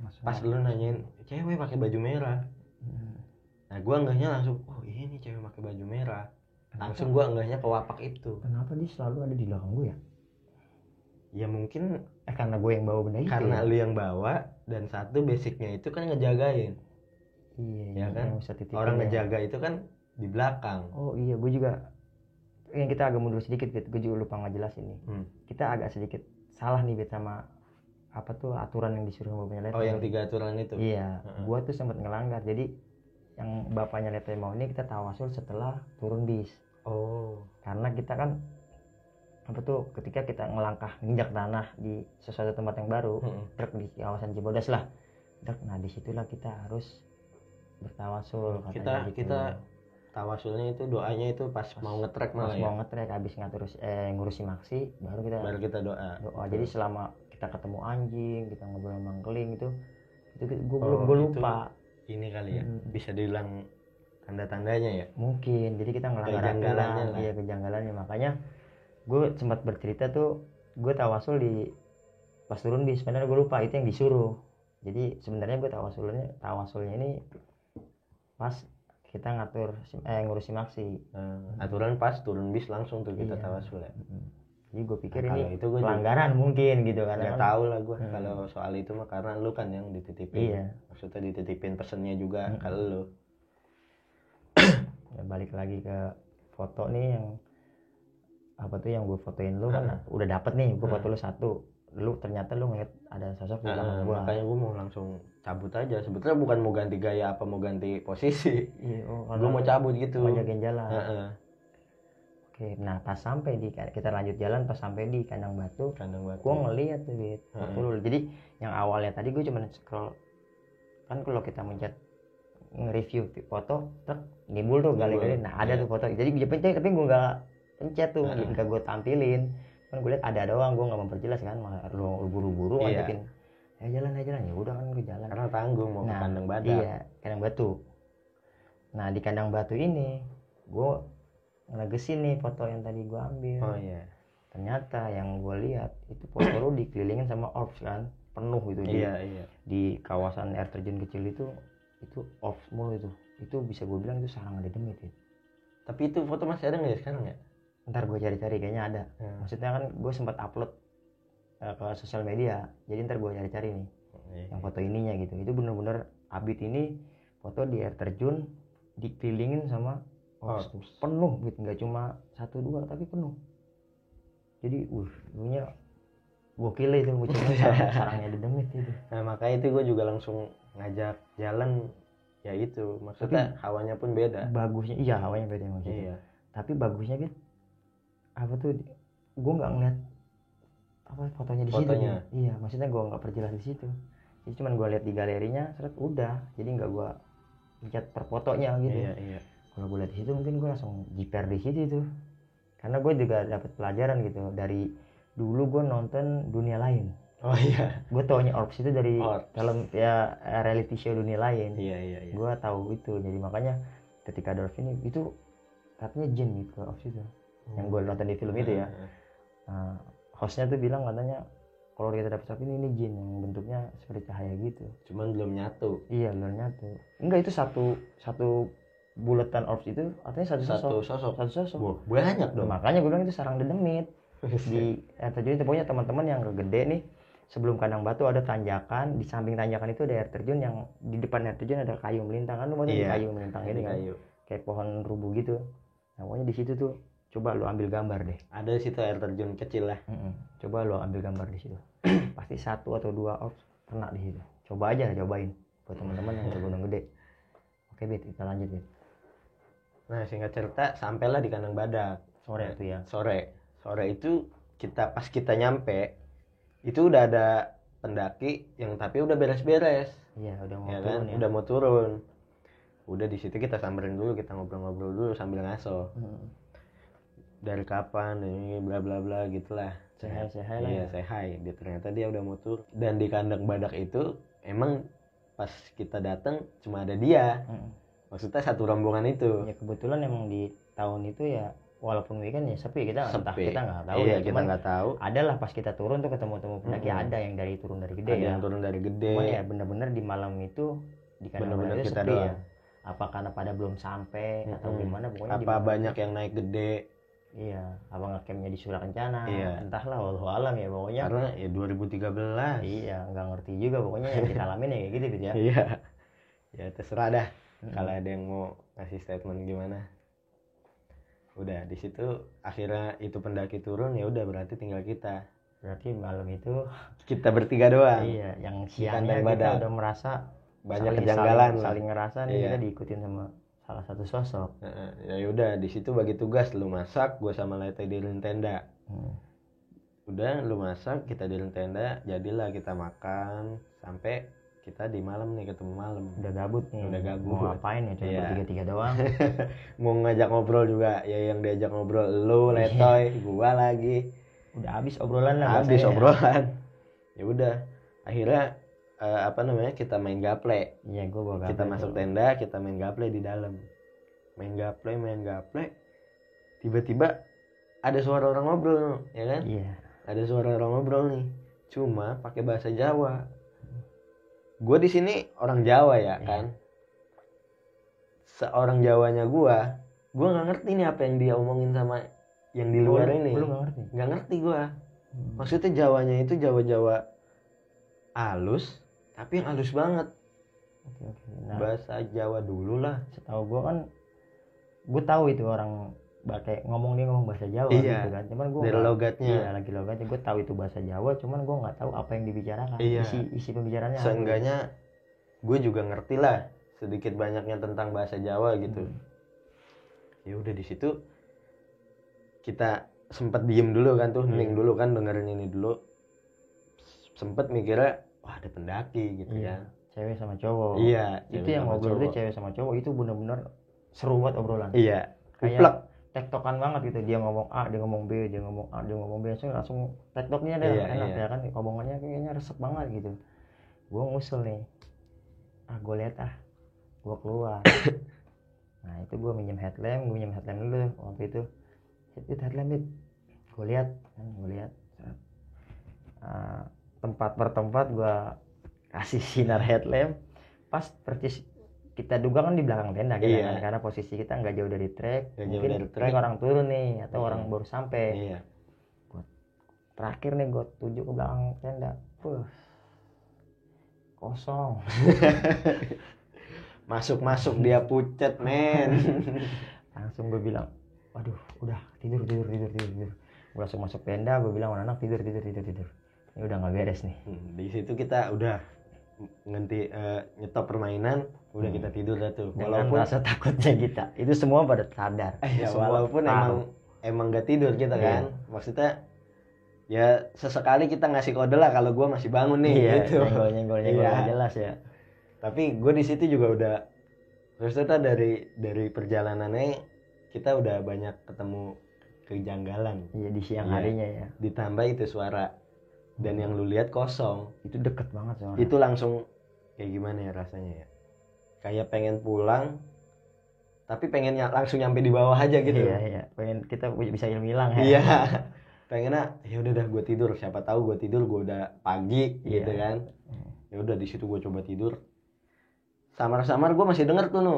Langsung pas lu nanyain cewek pakai baju merah. Mm. nah gue ngehnya langsung oh ini cewek pakai baju merah. Kenapa? langsung gue ngehnya ke wapak itu. Kenapa dia selalu ada di belakang gue ya? Ya mungkin eh karena gue yang bawa benda itu karena ya? lu yang bawa dan satu basicnya itu kan ngejagain iya ya kan? bisa titipin orang ya. ngejaga itu kan di belakang oh iya gue juga yang kita agak mundur sedikit gitu gue juga lupa ngejelasin nih Hmm. kita agak sedikit salah nih Bet sama apa tuh aturan yang disuruh sama bapaknya Leto Oh yang tiga aturan itu. iya Heeh. gua tuh sempat ngelanggar jadi yang bapaknya Leto mau ini kita tawasul setelah turun bis Oh. karena kita kan apa tuh ketika kita ngelangkah nginjak tanah di sesuatu tempat yang baru Mm-mm. truk di kawasan Cibodas lah truk nah di situlah kita harus bertawasul Kita gitu. kita tawasulnya itu doanya itu pas, mau ngetrek Pas malah mau ya. ngetrek habis ngatur eh, ngurusi maksi baru kita Baru kita doa. doa jadi selama kita ketemu anjing kita ngobrol sama keling itu itu gue Oh, belum gue lupa Ini kali ya. Mm. Bisa dibilang tanda-tandanya ya. mungkin jadi kita ngelanggar Kejanggalannya aturan iya kejanggalannya makanya gue sempat bercerita tuh gue tawasul di pas turun bis sebenarnya gue lupa itu yang disuruh jadi sebenarnya gue tawasulnya tawasulnya ini pas kita ngatur eh ngurusi maksi Nah, aturan pas turun bis langsung tuh kita Iya. tawasul ya. jadi gue pikir Nah, ini kalau itu gue juga pelanggaran mungkin gitu kan nggak tahu lah gue Hmm. kalau soal itu mah karena lu kan yang dititipin. iya Maksudnya dititipin pesennya juga Hmm. ke lu. Ya, balik lagi ke foto nih yang apa tuh yang gue fotoin lu kan udah dapet nih gue foto lu satu lu ternyata lu ngeliat ada sosok di belakang gua makanya gue mau langsung cabut aja. Sebetulnya bukan mau ganti gaya apa mau ganti posisi. iya oh, gue mau cabut gitu. mau jagain jalan oke nah pas sampai di kita lanjut jalan pas sampai di kandang batu Kandang batu. gue ngeliat tuh Heeh. foto lu. jadi yang awalnya tadi gue cuma scroll kan kalau kita mencet nge-review foto truk nimbul tuh gali-gali nah ada Iya. tuh foto jadi gue pencet tapi gue nggak pencet tuh nggak gue tampilin kan gue lihat ada doang gue nggak memperjelas kan lu buru-buru Iya. ngajakin ya jalan aja jalan ya udah kan gue jalan Karena tanggung mau ke Nah, kandang badak. iya kandang batu nah di kandang batu ini gue ngegesin nih foto yang tadi gue ambil Oh iya. ternyata yang gue lihat itu foto lu dikelilingin sama orbs kan penuh gitu di, Iya iya. di kawasan air terjun kecil itu itu orbs mulu itu itu bisa gue bilang itu sarang ada demit ya. Tapi itu foto masih ada nggak ya sekarang ya? Ntar gue cari-cari kayaknya ada Hmm. maksudnya kan gue sempat upload eh, ke sosial media jadi ntar gue cari-cari nih Iya. yang foto ininya gitu itu bener-bener abit ini foto di air terjun dikelilingin sama tuh. penuh gitu nggak cuma satu dua tapi penuh jadi uh punya gokil itu muncul sarang, sarangnya ada demit itu Nah makanya itu gue juga langsung ngajak jalan ya itu maksudnya hawanya pun beda. bagusnya iya hawanya beda gitu. Iya. tapi bagusnya gitu apa tuh gue nggak ngeliat apa fotonya di situ Fotonya. nih. iya maksudnya gue nggak perjelas di situ jadi cuman gue lihat di galerinya seret udah jadi nggak gue lihat per fotonya gitu Iya iya. kalau gue lihat di situ mungkin gue langsung jiper di situ tuh karena gue juga dapat pelajaran gitu dari dulu gue nonton dunia lain Oh iya. gue taunya Orbs itu dari Orbs. film ya reality show dunia lain Iya iya iya. gue tahu itu jadi makanya ketika Orbs ini itu katanya jin gitu Orbs itu yang gue nonton di film itu ya nah, hostnya tuh bilang katanya kalau kita dapet sapi ini ini jin yang bentuknya seperti cahaya gitu Cuman belum nyatu. iya belum nyatu enggak itu satu satu buletan orbs itu artinya satu sosok Satu sosok. satu sosok Wah, banyak dong. makanya gue bilang itu sarang dedemit di air terjun itu pokoknya teman-teman yang gede nih sebelum kandang batu ada tanjakan di samping tanjakan itu ada air terjun yang di depan air terjun ada kayu melintang kan lu mau Iya. kayu melintang ini kan kayu. kayak pohon rubuh gitu nah, pokoknya di situ tuh coba lu ambil gambar deh Ada di situ air terjun kecil lah. Mm-mm. coba lu ambil gambar di situ pasti satu atau dua orbs kena di situ coba aja cobain buat teman-teman yang ke gunung gede oke bet kita lanjut bet Nah singkat cerita sampailah di kandang badak. sore tuh ya Sore. Sore itu kita pas kita nyampe itu udah ada pendaki yang tapi udah beres-beres. iya udah mau ya turun kan ya udah mau turun udah di situ kita samperin dulu kita ngobrol-ngobrol dulu sambil ngaso Mm. Dari kapan ini bla bla bla gitulah. Hi lah. Iya ya. dia ternyata dia udah mau turun dan di kandang badak itu emang pas kita datang cuma ada dia. Maksudnya satu rombongan itu. Ya kebetulan emang di tahun itu ya walaupun weekend ya sepi. Kita entah Sepi. kita nggak tahu iya ya. kita nggak tahu. ada lah pas kita turun tuh ketemu temu pendaki. Mm-mm. ada yang dari turun dari gede ada ya. yang turun dari gede. Cuman ya bener-bener di malam itu di kandang Bener-bener itu kita sepi ya. apa karena pada belum sampai atau gimana pokoknya apa banyak yang naik gede iya apa ngecampnya di Surah Kencana Iya. entahlah walau alam ya pokoknya. Karena ya 2013 iya nggak ngerti juga pokoknya yang kita alamin ya kayak gitu gitu ya. Iya. Ya terserah dah. Mm-mm. kalau ada yang mau ngasih statement gimana? Udah di situ akhirnya itu pendaki turun ya udah berarti tinggal kita. Berarti malam itu kita bertiga doang. Iya yang siangnya kita badak. udah merasa banyak saling- kejanggalan saling, saling ngerasa nih Iya. kita diikutin sama salah satu sosok. Ya udah di situ bagi tugas lu masak gue sama Lete di tenda. Hmm. udah lu masak kita di tenda jadilah kita makan sampai kita di malam nih ketemu malam. Udah gabut nih. Udah gabut. mau ngapain ya cuma Iya. bertiga tiga doang? Mau ngajak ngobrol juga ya yang diajak ngobrol lu letoy gua lagi. Udah habis obrolan lah habis obrolan. Ya udah akhirnya eh, apa namanya kita main gaple. Iya gue bawa kita gaple masuk tuh. tenda kita main gaple di dalam. Main gaple main gaple. Tiba-tiba ada suara orang ngobrol ya kan? Iya. Ada suara orang ngobrol nih. Cuma pakai bahasa Jawa. Gue di sini orang Jawa ya Iya. kan? Seorang Jawanya gue gue nggak ngerti nih apa yang dia omongin sama yang di luar Lu- ini. lu nggak ngerti. Nggak ngerti gue Hmm. maksudnya Jawanya itu Jawa Jawa halus tapi yang halus banget. Oke oke. Nah bahasa Jawa dulu lah. setahu gue kan gue tahu itu orang pakai ngomong dia ngomong bahasa Jawa Iya. gitu kan. Cuman gue dari logatnya. iya lagi logatnya. Gue tahu itu bahasa Jawa cuman gue nggak tahu apa yang dibicarakan. Iya. isi isi pembicaraannya seenggaknya gue juga ngerti lah sedikit banyaknya tentang bahasa Jawa gitu. Hmm. ya udah di situ kita sempet diem dulu kan tuh hening Iya. dulu kan dengerin ini dulu. Sempet mikirnya wah ada pendaki gitu iya kan cewek sama cowok. Iya itu yang ngobrol itu cewek sama cowok itu bener-bener seru banget obrolan. Iya Kayak- tektokan banget gitu dia ngomong A dia ngomong B dia ngomong A dia ngomong B langsung langsung tektoknya deh Iya, enak iya. ya kan omongannya kayaknya resep banget gitu. Gue ngusul nih ah gue lihat ah gue keluar. Nah itu gue minjem headlamp gue minjem headlamp dulu waktu itu. Itu headlamp itu gue lihat kan gue lihat Set. Tempat per tempat gue kasih sinar headlamp pas persis kita duga kan di belakang tenda gitu Iya. kan karena posisi kita nggak jauh dari trek mungkin dari trek. orang turun nih atau Hmm. orang baru sampai iya terakhir nih gue tuju ke belakang tenda Puh. kosong masuk masuk dia pucet men langsung gue bilang waduh udah tidur tidur tidur tidur tidur gue langsung masuk tenda gue bilang anak tidur tidur tidur tidur ini udah nggak beres nih Hmm, di situ kita udah ngenti eh, nyetop permainan udah kita tidur dah tuh dengan walaupun rasa takutnya kita itu semua pada sadar ya, walaupun emang emang gak tidur kita Iya. kan maksudnya ya sesekali kita ngasih kode lah kalau gua masih bangun nih iya gitu nyenggol nyenggol nyenggol Iya. nggak jelas ya tapi gue di situ juga udah maksudnya dari dari perjalanannya kita udah banyak ketemu kejanggalan iya di siang Iya. harinya ya ditambah itu suara dan yang lu lihat kosong. Itu deket banget soalnya itu langsung kayak gimana ya rasanya ya? Kayak pengen pulang tapi pengennya langsung nyampe di bawah aja gitu. Iya iya. Pengen kita bisa hilang ya. Iya. Pengennya ya udah dah gue tidur. Siapa tahu gue tidur gue udah pagi Iya. gitu kan. Ya udah di situ gue coba tidur. Samar-samar gue masih denger tuh nu.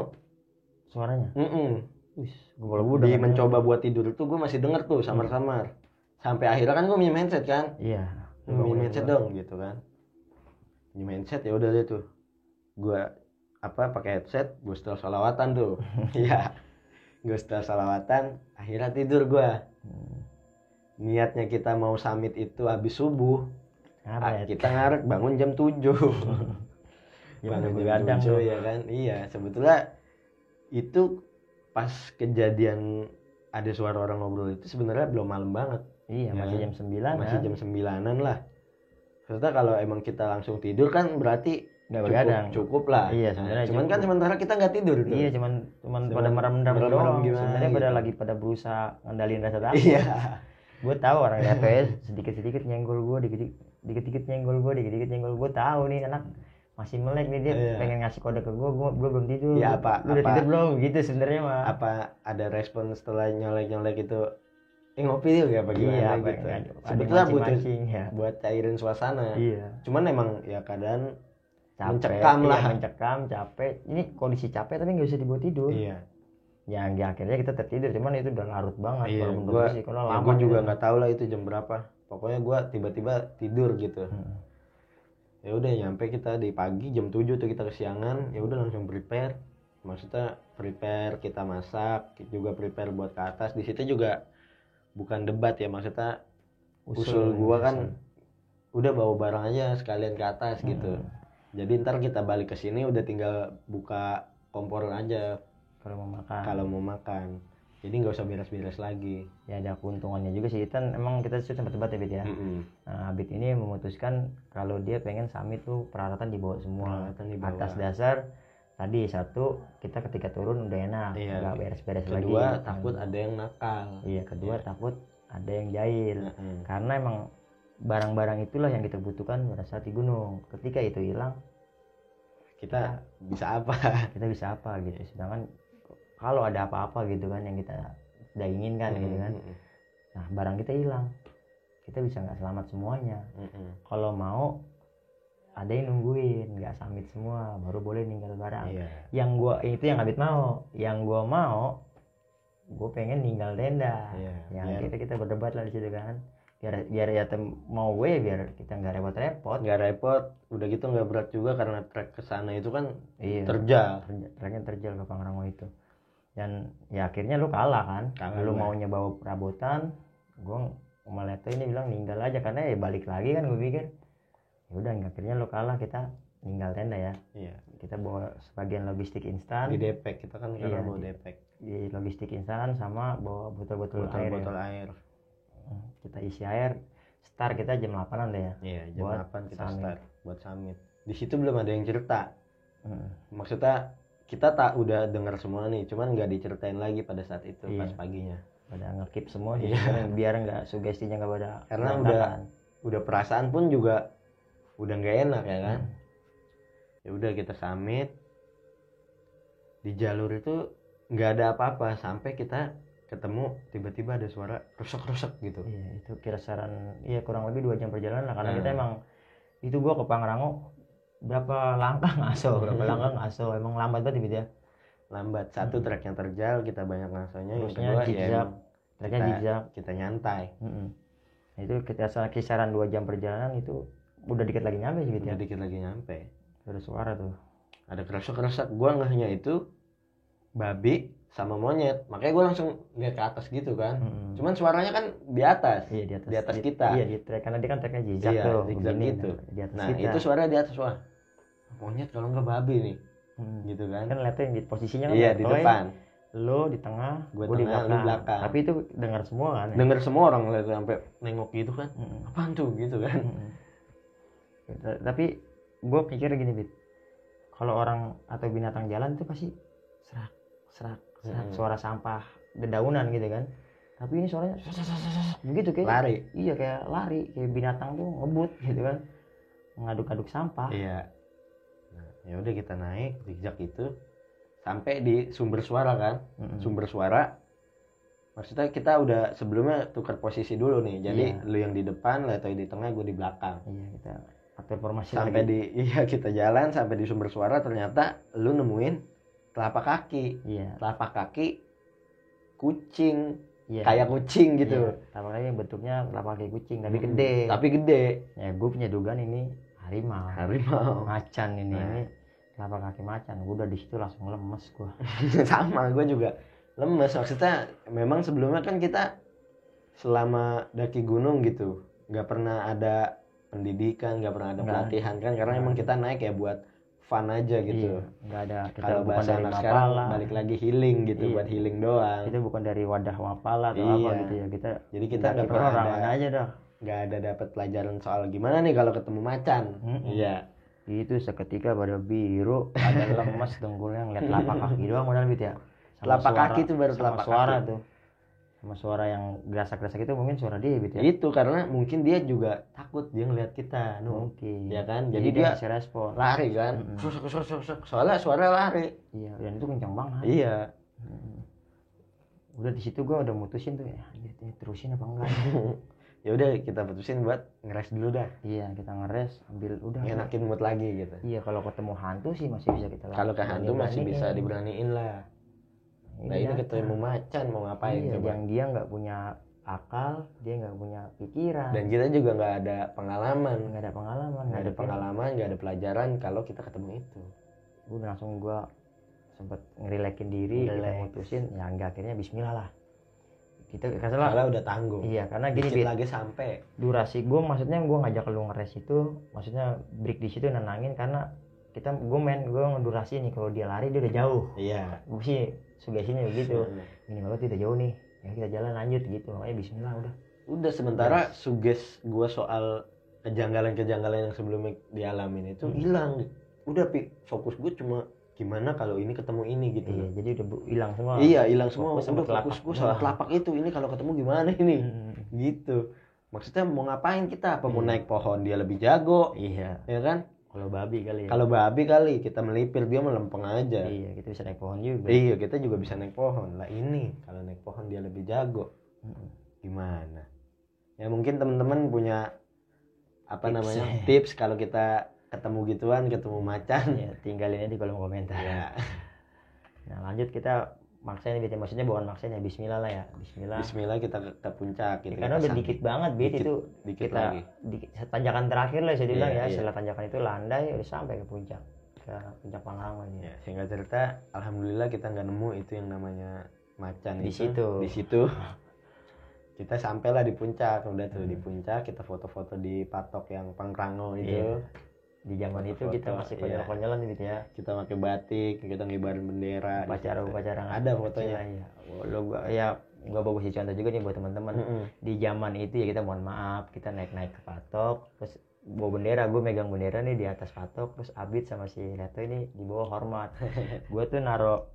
Suaranya? Mm-mm. wis gue kalau di mencoba buat tidur itu gue masih denger tuh samar-samar. Sampai akhirnya kan gue minjem handset kan? Iya minjem handset dong gitu kan. Minjem handset ya udah deh tuh. Gue apa pakai headset gue setel salawatan tuh. Iya. Gue setel salawatan akhirnya tidur gue Hmm. niatnya kita mau summit itu habis subuh. Ah, ngaret kita ngarep bangun jam 7 Gimana bangun jam? 7 ya kan? Iya sebetulnya itu pas kejadian ada suara orang ngobrol itu sebenarnya belum malam banget iya Ya. masih jam 9 masih jam sembilanan lah. Maksudnya kalau emang kita langsung tidur kan berarti nggak cukup, begadang. cukup lah. Iya, sebenarnya cuman kan cukup. sementara kita nggak tidur tuh. Iya cuman cuman Cuman pada merem-merem doang. sebenarnya pada gitu. lagi pada berusaha ngendalin rasa takut. Iya. Gue tahu orang TPS sedikit sedikit nyenggol gue dikit dikit dikit nyenggol gue dikit dikit nyenggol gue tahu nih anak masih melek nih dia Iya. pengen ngasih kode ke gue gue belum tidur. Iya, apa- lu udah apa- tidur belum? Gitu sebenarnya mah. apa ada respon setelah nyolek nyolek itu eh ngopi yuk ya apa gimana iya gitu. yang sebetulnya butuh ya buat cairin suasana. Iya. Cuman emang ya keadaan capek Mencekam iya, lah. mencekam capek. Ini kondisi capek tapi nggak bisa dibuat tidur. Iya. Yang di akhirnya kita tertidur cuman itu udah larut banget iya. walaupun gua kalau ya lama gua juga gitu. nggak tahu lah itu jam berapa. Pokoknya gua tiba-tiba tidur gitu. Hmm. ya udah nyampe kita di pagi jam 7 tuh kita kesiangan. Ya udah langsung prepare. Maksudnya prepare kita masak juga prepare buat ke atas. Di situ juga bukan debat ya maksudnya usul, gua kan udah bawa barang aja sekalian ke atas gitu. Jadi ntar kita balik ke sini udah tinggal buka kompor aja kalau mau makan. kalau mau makan. Jadi nggak usah beres-beres lagi. Ya ada keuntungannya juga sih kan emang kita sih sempat debat ya Bit ya? Mm-mm. nah Bit ini memutuskan kalau dia pengen summit tuh peralatan dibawa semua Peralatan dibawa. atas dasar tadi satu kita ketika turun udah enak Iya. nggak beres-beres lagi. kedua takut ada yang nakal. Iya kedua takut ada yang jahil. Mm-mm. karena emang barang-barang itulah yang kita butuhkan pada saat di gunung. Ketika itu hilang kita bisa apa? kita bisa apa gitu. Sedangkan kalau ada apa-apa gitu kan yang kita tidak inginkan gitu kan nah barang kita hilang. Kita bisa nggak selamat semuanya. Mm-mm. kalau mau ada yang nungguin nggak samit semua baru boleh ninggal barang iya. Yang gua itu yang Abid mau. Yang gua mau gue pengen ninggal tenda. Iya, yang biar- kita kita berdebat lah di situ kan. Biar biar ya tem- mau gue biar kita nggak repot-repot. Nggak repot udah gitu nggak berat juga karena trek ke sana itu kan iya. terjal. Terja- treknya terjal ke Pangrango itu. Dan ya akhirnya lu kalah kan. Kalah lu maunya bawa perabotan gue malah tuh ini bilang ninggal aja. Karena ya balik lagi kan gue pikir ya udah akhirnya lu kalah kita ninggal tenda ya. Iya. Kita bawa sebagian logistik instan. Di depek kita kan karena Iya, di- depek. di logistik instan sama bawa botol-botol air ya. botol-botol air. Hmm, kita isi air. Start kita jam 8an deh ya? Iya jam Buat 8 kita summit. start buat summit. Di situ belum ada yang cerita. Hmm, maksudnya kita tak udah dengar semua nih cuman nggak diceritain lagi pada saat itu Iya. pas paginya. Pada ngekip semua Iya. biar, nggak sugestinya nggak pada Karena berantakan. udah perasaan pun juga udah nggak enak ya kan? Hmm. ya udah kita summit. Di jalur itu nggak ada apa-apa sampai kita ketemu tiba-tiba ada suara rusek-rusek gitu. Iya itu kisaran iya kurang lebih dua jam perjalanan lah karena Nah. kita emang itu gua ke Pangrango berapa langkah ngaso berapa langkah ngaso emang lambat banget gitu ya lambat. Satu trek yang terjal kita banyak ngasonya yang Terusnya kedua ya emang treknya Kita- kita nyantai. Mm-mm. Nah, itu kita kisaran dua jam perjalanan itu udah dikit lagi nyampe sih gitu ya. Udah dikit lagi nyampe. Ada suara tuh. Ada kerasuk-kerasuk gua ngehnya itu babi sama monyet. Makanya gua langsung lihat ke atas gitu kan. Mm-mm. cuman suaranya kan di atas. Iya di atas. Di atas kita. iya di trek karena dia kan treknya zigzag Iya, tuh begini, gitu. nah, di atas nah kita. itu suara di atas. Wah monyet kalau nggak babi nih. Mm. gitu kan. Kan lihatnya di posisinya kan iya di oh, depan. Lo di tengah Gua gua di lu belakang. belakang. tapi itu dengar semua kan ya? denger semua orang lihat sampai nengok gitu kan. Mm-mm. apaan tuh? Gitu kan. Ta- tapi gue pikir gini bit. Kalau orang atau binatang jalan itu pasti serak serak serak. Mm-mm. suara sampah dedaunan gitu kan. Tapi ini suaranya begitu kayak lari. Iya kayak lari. Kayak binatang tuh ngebut gitu kan. Ngaduk-aduk sampah. Iya. Nah, ya udah kita naik zigzag itu sampai di sumber suara kan. Sumber suara. Maksudnya kita udah sebelumnya tukar posisi dulu nih. Jadi Iya. lu yang di depan atau di tengah gue di belakang. Iya kita atur formasi sampai lagi. di iya kita jalan sampai di sumber suara ternyata lu nemuin telapak kaki. Iya. Telapak kaki kucing iya. kayak kucing gitu. Iya. Telapak kaki bentuknya telapak kaki kucing tapi Mm-mm. gede. tapi gede. Ya gue punya dugaan ini harimau. Harimau. Macan ini. Nah. ini telapak kaki macan. Gue udah di situ langsung lemes gue sama gue juga lemes. Maksudnya memang sebelumnya kan kita selama daki gunung gitu nggak pernah ada pendidikan nggak pernah ada Nggak. pelatihan kan karena Nggak emang kita naik ya buat fun aja gitu. Iya, nggak ada. Kita kalau bukan bahasa anak sekarang balik lagi healing gitu Iya. buat healing doang. Kita bukan dari wadah Mapala atau apa Iya. gitu ya. Kita jadi kita nggak pernah ada aja dah nggak ada dapat pelajaran soal gimana nih kalau ketemu macan. Mm-mm. iya. Itu seketika pada biru ada lemes dengkulnya ngeliat telapak kaki doang modal gitu ya. Sama Telapak suara- kaki tuh baru telapak suara kaki. tuh sama suara yang gerasak-gerasak itu mungkin suara dia gitu ya? Itu karena mungkin dia juga takut dia ngeliat kita nu mungkin. Ya kan? Jadi dia bisa respon. lari kan? Susuk, susuk. soalnya suara lari. Iya dan itu kencang banget. Iya. Mm. udah di situ gua udah mutusin tuh ya terusin apa enggak? Ya udah kita putusin buat ngeres dulu dah. Iya kita ngeres ambil udah. Enakin mood lagi gitu. Iya kalau ketemu hantu sih masih bisa kita kalau ke hantu masih bisa diberaniin lah nah ini ketemu macan mau ngapain iya, coba. yang dia nggak punya akal dia nggak punya pikiran. Dan kita juga nggak ada pengalaman. Nggak ada pengalaman nggak ada pengalaman nggak ada pelajaran kalau kita ketemu itu. Udah langsung gua sempet ngerilekin diri kita Relax. mutusin ya enggak akhirnya Bismillah lah. Kita karena Soalnya udah tanggung. iya karena gini Dikit Bit, lagi sampai. durasi gue maksudnya gue ngajak lu ngeres itu maksudnya break di situ nenangin karena kita gue main gue ngedurasi nih kalau dia lari dia udah jauh. Iya. gue sih sugestinya begitu Hmm. minimal tuh udah jauh nih ya kita jalan lanjut gitu makanya Bismillah udah Udah sementara suges gua soal kejanggalan-kejanggalan yang sebelumnya dialamin itu Hmm. hilang. Udah pi fokus gue cuma gimana kalau ini ketemu ini gitu. iya jadi udah hilang semua Iya, hilang semua. Fokus Udah fokus gue soal Nah. telapak itu. Ini kalau ketemu gimana ini? Hmm, Gitu. Maksudnya mau ngapain kita? Apa mau Iya. naik pohon dia lebih jago? iya Ya kan? Kalau babi kali ya Kalau babi kali kita melipir dia melempeng aja. iya kita bisa naik pohon juga Iya, kita juga bisa naik pohon. Lah ini kalau naik pohon dia lebih jago. Gimana? Ya mungkin teman-teman punya apa Tips. namanya? tips kalau kita ketemu gituan, ketemu macan. ya tinggalin aja di kolom komentar Ya, nah lanjut kita maksain gitu maksudnya bukan maksain ya Bismillah lah ya Bismillah bismillah kita ke, ke puncak Ya, gitu. karena kita udah dikit banget Bit Dikit- itu dikit kita lagi. di tanjakan terakhir lah saya bilang Iya, ya iya. setelah tanjakan itu landai udah sampai ke puncak ke puncak Pangrango Ya, singkat cerita, alhamdulillah kita nggak nemu itu yang namanya macan Di itu. situ. Di situ. kita sampailah di puncak, udah tuh di puncak kita foto-foto di patok yang Pangrango itu. Iya. Di zaman itu kita masih iya. konyol-konyolan gitu ya Kita pakai batik, kita ngibarin bendera. upacara upacara Ada fotonya. ya lo gua ya gua bagus sih contoh juga nih buat teman-teman di zaman itu ya kita mohon maaf kita naik naik ke patok terus bawa bendera gue megang bendera nih di atas patok terus Abid sama si Reto ini di bawah hormat gue tuh naro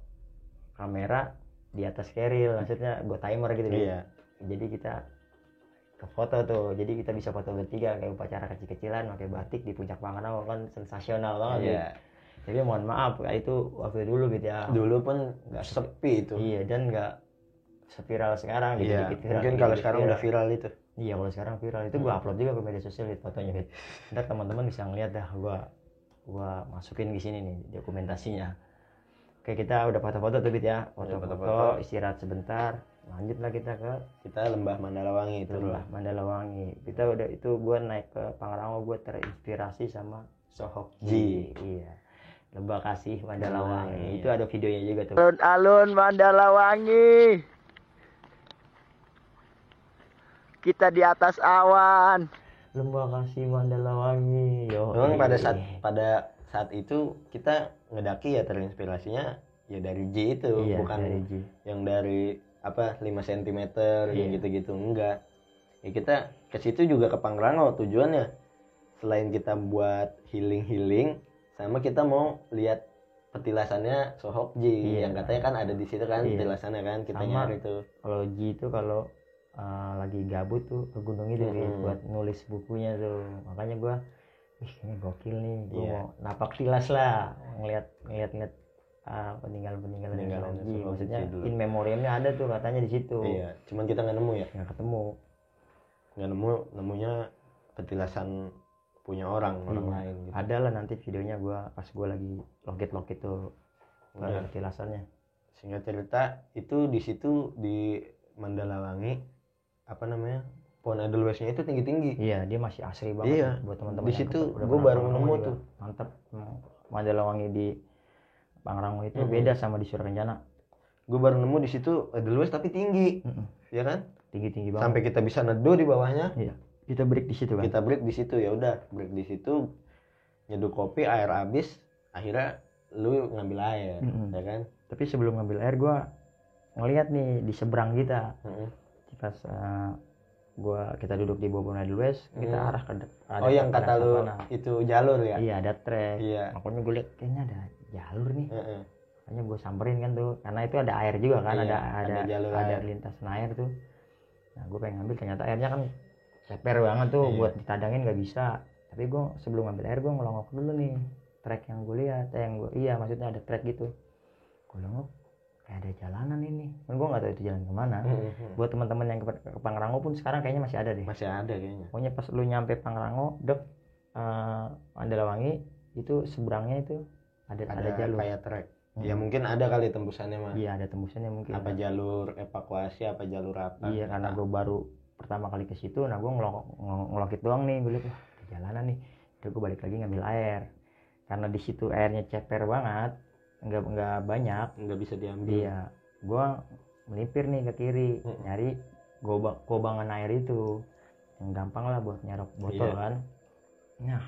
kamera di atas keril maksudnya gue timer gitu. Iya. jadi kita ke foto tuh jadi kita bisa foto bertiga kayak upacara kecil-kecilan pakai batik di puncak Pangrango kan sensasional banget Bit. Iya. tapi mohon maaf itu waktu dulu gitu ya Dulu pun Nggak sepi itu. iya dan nggak seviral sekarang gitu Iya. dikit viral, Mungkin kalau sekarang udah viral itu. Iya kalau sekarang viral itu gua upload juga ke media sosial lihat fotonya Fit. Ntar teman-teman bisa ngeliat dah gua gua masukin di sini nih dokumentasinya. Oke kita udah foto-foto tuh Fit ya foto-foto foto-foto. istirahat sebentar lanjutlah kita ke Kita lembah Mandalawangi itu. Lembah Mandalawangi kita udah itu gua naik ke Pangrango gua terinspirasi sama Sohok Ji. iya Lembah Kasih Mandalawangi Mandalawangi, itu ada videonya juga tuh Alun-alun Mandalawangi. Kita di atas awan. Lembah Kasih Mandalawangi yo Memang pada saat pada saat itu kita ngedaki ya terinspirasinya ya dari J itu iya, bukan dari Ji. yang dari apa 5 cm Iya. gitu-gitu enggak ya kita ke situ juga ke Pangrango tujuannya selain kita buat healing healing sama kita mau lihat petilasannya Sohok Ji Iya. yang katanya kan ada di situ kan Iya. petilasannya kan kita Sama. nyari tuh kalau Ji itu kalau uh, lagi gabut tuh ke gunung itu Mm-mm. buat nulis bukunya tuh makanya gua ih ini gokil nih gua Iya. mau napak tilas lah ngeliat ngeliat ngeliat uh, peninggalan peninggalan Sohok maksudnya dulu. in memoriamnya ada tuh katanya di situ iya cuman kita nggak nemu ya nggak ketemu nggak nemu nemunya petilasan punya orang orang Iya. lain gitu ada lah nanti videonya gua pas gua lagi logit logit tuh Iya. petilasannya singkat cerita itu di situ di Mandalawangi apa namanya pohon edelweisnya itu tinggi tinggi iya dia masih asri banget Iya. buat teman-teman Di situ udah pernah baru nemu tuh. Emang Mandalawangi di Pangrango itu Mm-mm. beda sama di Surakencana gue baru nemu di situ edelweiss tapi tinggi. Mm-mm. ya kan? Tinggi tinggi banget. Sampai kita bisa neduh di bawahnya. Iya. Kita break di situ kan? Kita break di situ ya udah. Break di situ nyeduh kopi air habis. Akhirnya lu ngambil air Mm-mm. ya kan? Tapi sebelum ngambil air gua ngeliat nih di seberang kita. Mm-mm. pas eh, gua kita duduk di Bobon Edelweiss kita Hmm. arah ke ada oh yang kata lu itu jalur ya? Iya ada trek. Iya. makanya gue liat kayaknya ada jalur nih Heeh. makanya gue samperin kan tuh karena itu ada air juga kan Iya, ada ada ada jalur ada air. lintasan air tuh nah gue pengen ngambil ternyata airnya kan ceper banget tuh Iya. buat ditadangin nggak bisa tapi gue sebelum ngambil air gue ngelongok dulu nih trek yang gue lihat eh, yang gue iya maksudnya ada trek gitu gue longok kayak ada jalanan ini kan gue nggak tahu itu jalan ke mana Mm-mm. buat teman-teman yang ke, ke Pangrango pun sekarang kayaknya masih ada deh masih ada kayaknya pokoknya pas lu nyampe Pangrango dek eh, Mandalawangi itu seberangnya itu ada ada, ada, jalur kayak trek Hmm. ya mungkin ada kali tembusannya mah iya ada tembusannya mungkin apa jalur evakuasi apa jalur apa iya karena gue baru pertama kali ke situ nah gue ngelok ngel- ngelokit doang nih gue wah ada jalanan nih udah gue balik lagi ngambil air karena di situ airnya ceper banget nggak nggak banyak nggak bisa diambil Iya, gua melipir nih ke kiri, Mm-mm. nyari gobang kobangan air itu. Yang gampang lah buat nyarok botol Iya. kan. Nah,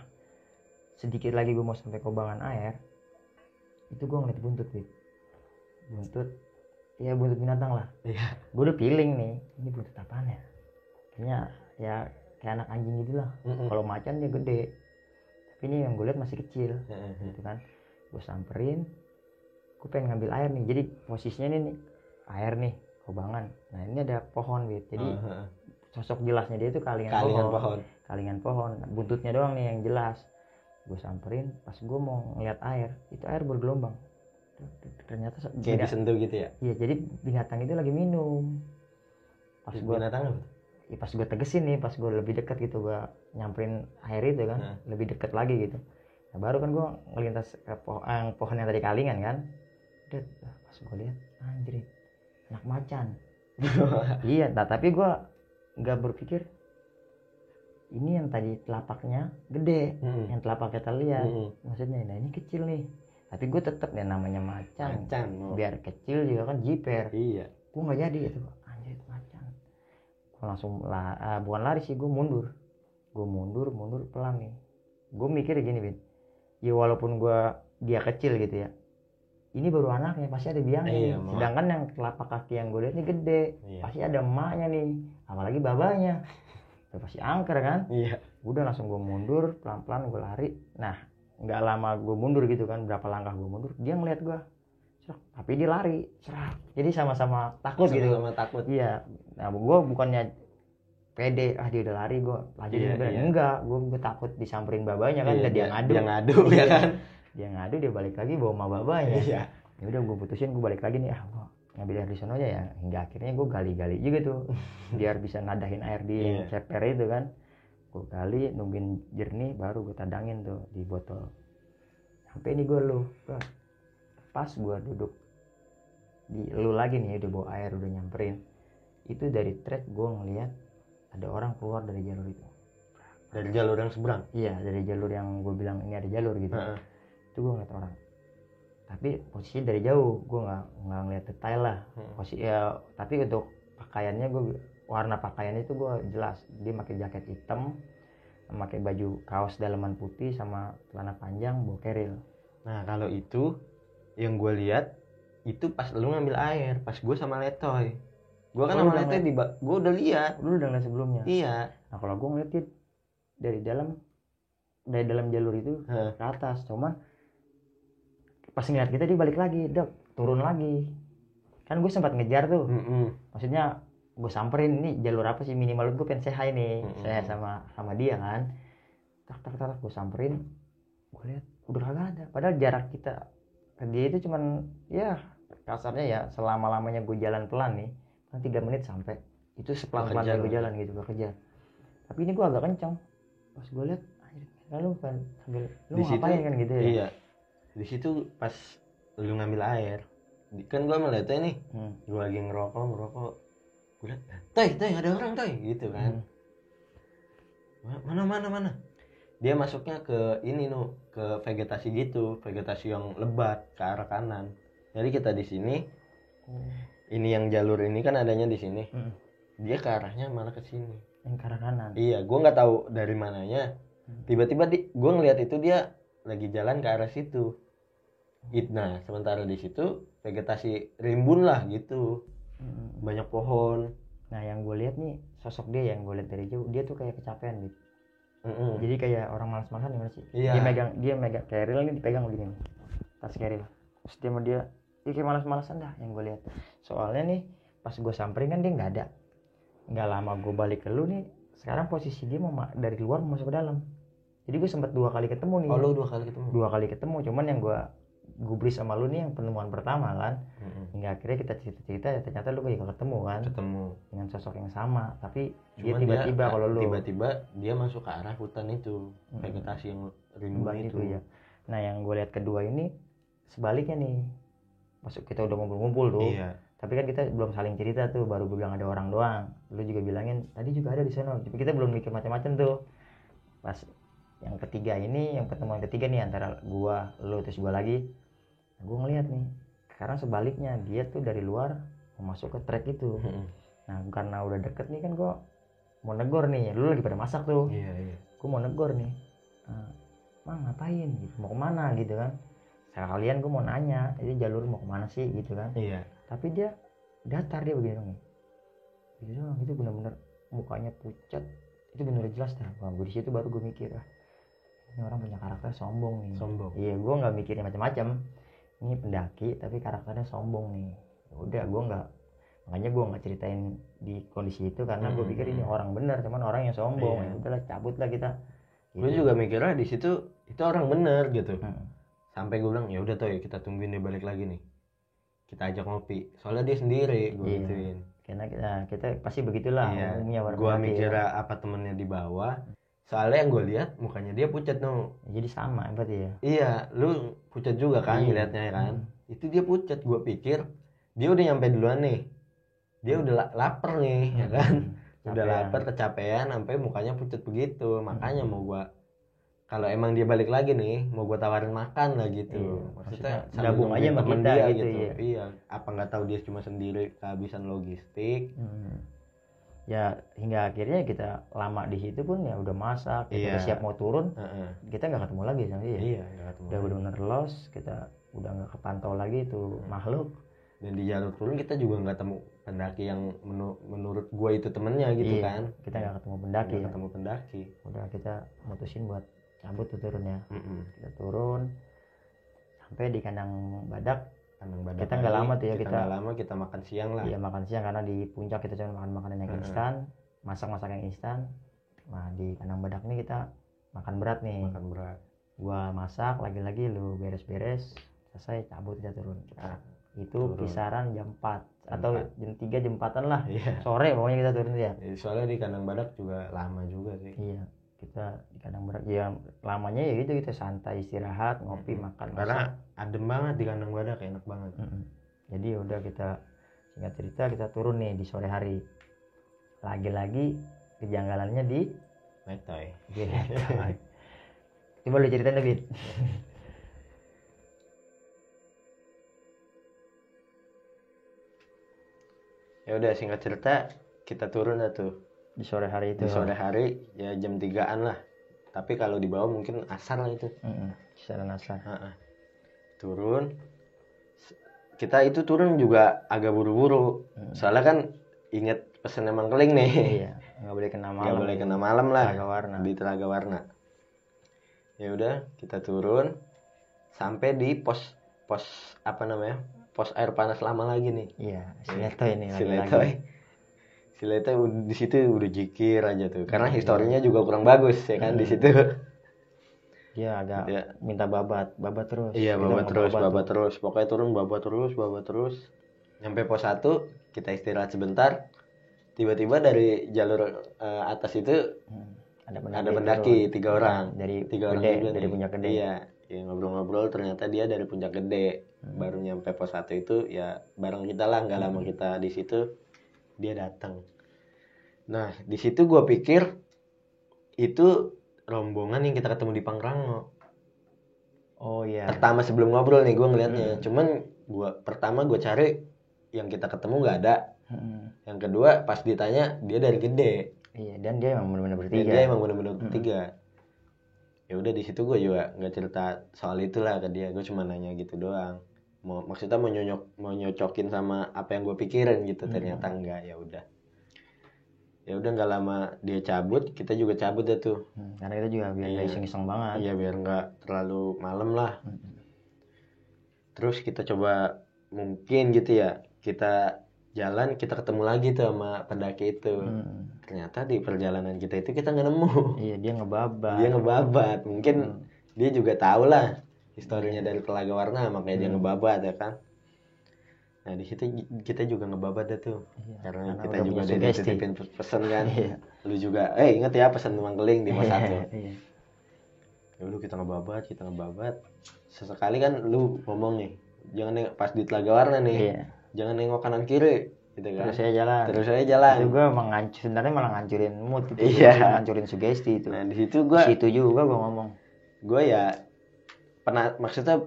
sedikit lagi gua mau sampai kobangan air. Itu gua ngeliat buntut, Bib. Buntut ya buntut binatang lah. iya Gua udah feeling nih, ini buntut apaan ya? Kayaknya ya kayak anak anjing gitu lah. Mm-mm. Kalau macan dia gede. Tapi ini yang gue lihat masih kecil Heeh. gitu kan gue samperin gue pengen ngambil air nih jadi posisinya ini nih air nih kobangan nah ini ada pohon gitu jadi Heeh. sosok jelasnya dia itu kalingan, kalingan pohon. pohon kalingan pohon Nah, buntutnya doang nih yang jelas gue samperin pas gue mau ngeliat air itu air bergelombang. Ternyata kayak disentuh gitu ya? Iya jadi binatang itu lagi minum. Pas gue binatang apa ya pas gue tegesin nih pas gue lebih dekat gitu gue nyamperin air itu kan Nah. lebih dekat lagi gitu. Nah, baru kan gue ngelintas ke pohon, eh, pohon yang tadi kalingan kan. Lah, pas gue lihat anjir anak macan. Iya nah, tapi gue nggak berpikir ini yang tadi telapaknya gede Mm-mm. yang telapak kita lihat Mm-mm. maksudnya nah ini kecil nih. Tapi gue tetap ya namanya macan. Macan oh. biar kecil juga kan jiper. Iya. Gue nggak jadi gitu anjir macan. Gue langsung lah ah, bukan lari sih gue mundur. Gue mundur mundur pelan nih. Gue mikir gini bin ya walaupun gue dia kecil gitu ya. Ini baru anaknya pasti ada biangnya Iya, sedangkan yang telapak kaki yang gue lihat ini gede. Iya. pasti ada emaknya nih apalagi babanya Udah pasti angker kan? Iya. Udah langsung gue mundur pelan pelan gue lari. Nah nggak lama gue mundur gitu kan berapa langkah gue mundur dia ngeliat gue Serak. tapi dia lari. Serak jadi sama-sama takut gitu. Sama takut. Iya, nah gue bukannya pede, ah dia udah lari gue lanjutin Iya, iya. enggak, gue takut disamperin babanya kan, Iya, dan dia ngadu, dia ngadu ya kan? Dia ngadu dia balik lagi bawa sama babanya, iya. Ya udah gue putusin gue balik lagi nih, ah gue ngambil air di sana aja ya, hingga akhirnya gue gali-gali juga tuh, biar bisa nadahin air di Iya. ceper itu kan, gue gali nungguin jernih, baru gue tadangin tuh di botol, sampai ini gue lu, pas gue duduk di lu lagi nih udah bawa air udah nyamperin. Itu dari trek gue ngeliat ada orang keluar dari jalur itu. Dari jalur yang seberang? Iya dari jalur yang gue bilang ini ada jalur gitu. Heeh. itu gue ngeliat orang tapi posisi dari jauh. Gue nggak nggak ngeliat detail lah. Hmm. posisi ya tapi untuk pakaiannya gue warna pakaiannya itu gue jelas. Dia pakai jaket hitam pakai baju kaos dalaman putih sama celana panjang bawa keril. Nah kalau itu yang gue lihat itu pas lu ngambil air pas gue sama letoy. Gue kan Oh, sama letoy di gue udah lihat. Lu udah ngeliat sebelumnya? Iya. Nah kalau gue ngeliat dari dalam dari dalam jalur itu ke atas, cuman pas ngeliat kita dia balik lagi, dok turun lagi. Kan gue sempat ngejar tuh, Mm-mm. maksudnya gue samperin ini jalur apa sih minimal gue pengen hi nih, Mm-mm. saya sama sama dia kan. Tak tak tak gue samperin, gue lihat udah kagak ada. Padahal jarak kita ke dia itu cuman ya kasarnya ya selama lamanya gue jalan pelan nih, kan tiga menit sampai. Itu sepelan Kekejar gue lah. jalan gitu gue kejar. Tapi ini gue agak kencang. Pas gue lihat, lalu kan sambil lu Di mau situ- ngapain kan gitu ya? iya di situ pas lu ngambil air kan gue letoy nih Hmm. gue lagi ngerokok ngerokok gue liat toy toy ada orang toy gitu kan Hmm. Ma- mana mana mana dia masuknya ke ini nu ke vegetasi gitu vegetasi yang lebat ke arah kanan jadi kita di sini ini yang jalur ini kan adanya di sini Hmm. dia ke arahnya malah ke sini Yang ke arah kanan. iya gue nggak tahu dari mananya Hmm. tiba-tiba di gue ngeliat itu dia lagi jalan ke arah situ It, nah sementara di situ vegetasi rimbun lah gitu Hmm. banyak pohon Nah yang gue lihat nih sosok dia yang gue lihat dari jauh dia tuh kayak kecapean gitu. Mm-mm. Jadi kayak orang malas-malasan gimana sih? Iya. Dia megang dia megang keril nih dipegang begini nih. Tas keril. Terus dia dia dia kayak malas-malasan dah yang gue lihat. Soalnya nih pas gue samperin kan dia nggak ada. Nggak lama gue balik ke lu nih. Sekarang posisi dia mau ma- dari luar mau masuk ke dalam. Jadi gue sempat dua kali ketemu nih. oh lu dua kali ketemu Dua kali ketemu. Cuman yang gue gubris sama lu nih yang pertemuan pertama kan. Mm-mm. Hingga akhirnya kita cerita-cerita ya ternyata lu juga ketemu kan ketemu dengan sosok yang sama. Tapi dia Cuman tiba-tiba kalau lu tiba-tiba dia masuk ke arah hutan itu Mm. vegetasi yang rimbun itu itu ya. Nah yang gue lihat kedua ini sebaliknya nih. Masuk kita udah ngumpul-ngumpul tuh. iya Tapi kan kita belum saling cerita tuh, baru gue bilang ada orang doang. Lu juga bilangin tadi juga ada di sana. Tapi kita belum mikir macam-macam tuh. Pas yang ketiga ini, yang pertemuan ketiga nih antara gua, lu terus gua lagi. Nah, gue ngeliat nih sekarang sebaliknya dia tuh dari luar mau masuk ke trek itu. Nah karena udah deket nih kan gue mau negor nih lu lagi pada masak tuh. Iya iya. Gue mau negor nih. "Eh, mang ngapain? gitu. Mau ke mana? gitu kan. Sekalian gue mau nanya itu jalur mau ke mana sih? gitu kan. Iya. Tapi dia datar dia begini dong. Gitu doang. Itu bener-bener mukanya pucat. Itu bener jelas dah. Wah, gue di situ baru gue mikir ah ini orang punya karakter sombong nih. Sombong. Iya gue nggak mikirin macam-macam ini pendaki tapi karakternya sombong nih Ya udah gue nggak makanya gue nggak ceritain di kondisi itu karena gue Hmm. pikir ini orang bener cuman orang yang sombong Iya. ya udahlah cabut lah kita gue Gitu. juga mikirnya di situ itu orang bener gitu Hmm. sampai gue bilang ya udah tuh ya kita tungguin dia balik lagi nih kita ajak ngopi soalnya dia sendiri gue Iya. gituin karena kita, kita pasti begitulah iya umumnya warga gue pendaki ya. mikirnya apa temennya di bawah soalnya yang gue lihat mukanya dia pucat no jadi sama berarti ya? Iya lu pucat juga kan Iya. ngeliatnya ya kan? Itu dia pucat gue pikir. Dia udah nyampe duluan nih. Dia udah la- lapar nih ya kan? Udah Capean. lapar kecapean sampai mukanya pucat begitu. Makanya mau gua kalau emang dia balik lagi nih mau gua tawarin makan lah gitu. Iya, maksudnya gabung aja sama kita dia gitu, iya. iya apa nggak tahu dia cuma sendiri kehabisan logistik. Hmm. Ya hingga akhirnya kita lama di situ pun ya udah masak kita Iya. udah siap mau turun Heeh. kita nggak ketemu lagi sama dia iya ketemu udah benar-benar lost kita udah nggak kepantau lagi itu makhluk dan di jalur turun kita juga nggak temu pendaki yang menu- menurut gua itu temennya gitu Iya, kan kita nggak ketemu pendaki Nggak ya. ketemu pendaki udah kita mutusin buat cabut tuh turun ya Mm-mm. kita turun sampai di kandang badak Kandang badak Kita nggak lama tuh ya, kita kita- nggak lama kita makan siang lah. Iya makan siang karena di puncak kita cuma makan makanan yang instan masak masak yang instan. Nah di kandang badak nih kita makan berat nih. Makan berat. Gua masak lagi-lagi lu beres-beres selesai cabut kita turun. Nah, itu turun. kisaran jam 4 atau jam 3 jam 4 lah. Iya. Sore pokoknya kita turun ya. Ya, soalnya di kandang badak juga lama juga sih. Iya kita di kandang berat ya lamanya ya gitu kita santai istirahat ngopi Mm-mm. makan karena masak. adem banget di kandang badak enak banget Mm-mm. jadi ya udah kita singkat cerita kita turun nih di sore hari lagi-lagi kejanggalannya di metoy coba lu ceritain lebih ya udah singkat cerita kita turun dah tuh di sore hari itu di sore hari ya jam 3an lah. Tapi kalau di bawah mungkin asar lah itu. Mm-mm. kisaran asar. Ha-ha. turun. S- kita itu turun juga agak buru-buru. Mm. soalnya kan inget pesen emang keling nih. Iya nggak boleh kena nggak malam. boleh kena malam lah. Telaga warna. Di telaga warna. Ya udah kita turun. Sampai di pos pos apa namanya? Pos air panas lama lagi nih. Iya si Leto ini lagi-lagi. Letoy si Letoy ud- di situ udah jikir aja tuh. Karena historinya juga kurang bagus ya kan di Hmm. situ. Dia agak Dia- minta babat babat terus. Iya mau terus babat bawa tuh. terus. Pokoknya turun bawa terus bawa terus. Nyampe pos satu kita istirahat sebentar. Tiba-tiba dari jalur eh, atas itu Hmm. ada pendaki, ada pendaki turun. tiga orang. Dari tiga orang gede juga dari puncak gede. Iya ya, ngobrol-ngobrol ternyata dia dari puncak gede. Hmm. baru nyampe pos satu itu ya bareng kita lah nggak Hmm. lama kita di situ dia datang. Nah di situ gua pikir itu rombongan yang kita ketemu di Pangrango. Oh iya. Pertama sebelum ngobrol nih gua ngelihatnya Hmm. cuman gua pertama gua cari yang kita ketemu nggak ada. Hmm. yang kedua pas ditanya dia dari gede. Iya dan dia emang benar-benar bertiga. Dia emang bener-bener Mm-mm. bertiga. Ya udah di situ gue juga nggak cerita soal itulah ke dia. Gue cuma nanya gitu doang maksudnya mau nyonyok mau nyocokin sama apa yang gue pikirin gitu Mm-mm. ternyata enggak ya udah ya udah nggak lama dia cabut kita juga cabut deh tuh Hmm, karena kita juga biar nggak Iya. iseng-iseng banget iya biar nggak terlalu malam lah Hmm. terus kita coba mungkin gitu ya kita jalan kita ketemu lagi tuh sama pendaki itu Hmm. ternyata di perjalanan kita itu kita nggak nemu iya dia ngebabat dia ngebabat mungkin Hmm. dia juga tahu lah historinya dari telaga warna makanya dia Hmm. ngebabat ya kan nah di situ kita juga ngebabat dah tuh Iya, karena, karena kita juga ada sugesti. dititipin pesen kan Iya. lu juga eh inget ya pesan tuang keling di pos satu Iya. ya udah kita ngebabat kita ngebabat sesekali kan lu ngomong nih jangan neng- pas di telaga warna nih Iya. jangan nengok kanan kiri gitu kan terus saya jalan terus saya jalan itu gua mengancur sebenarnya malah ngancurin mood itu Iya. ngancurin sugesti itu nah di situ gua Di situ juga gua ngomong gue ya pernah maksudnya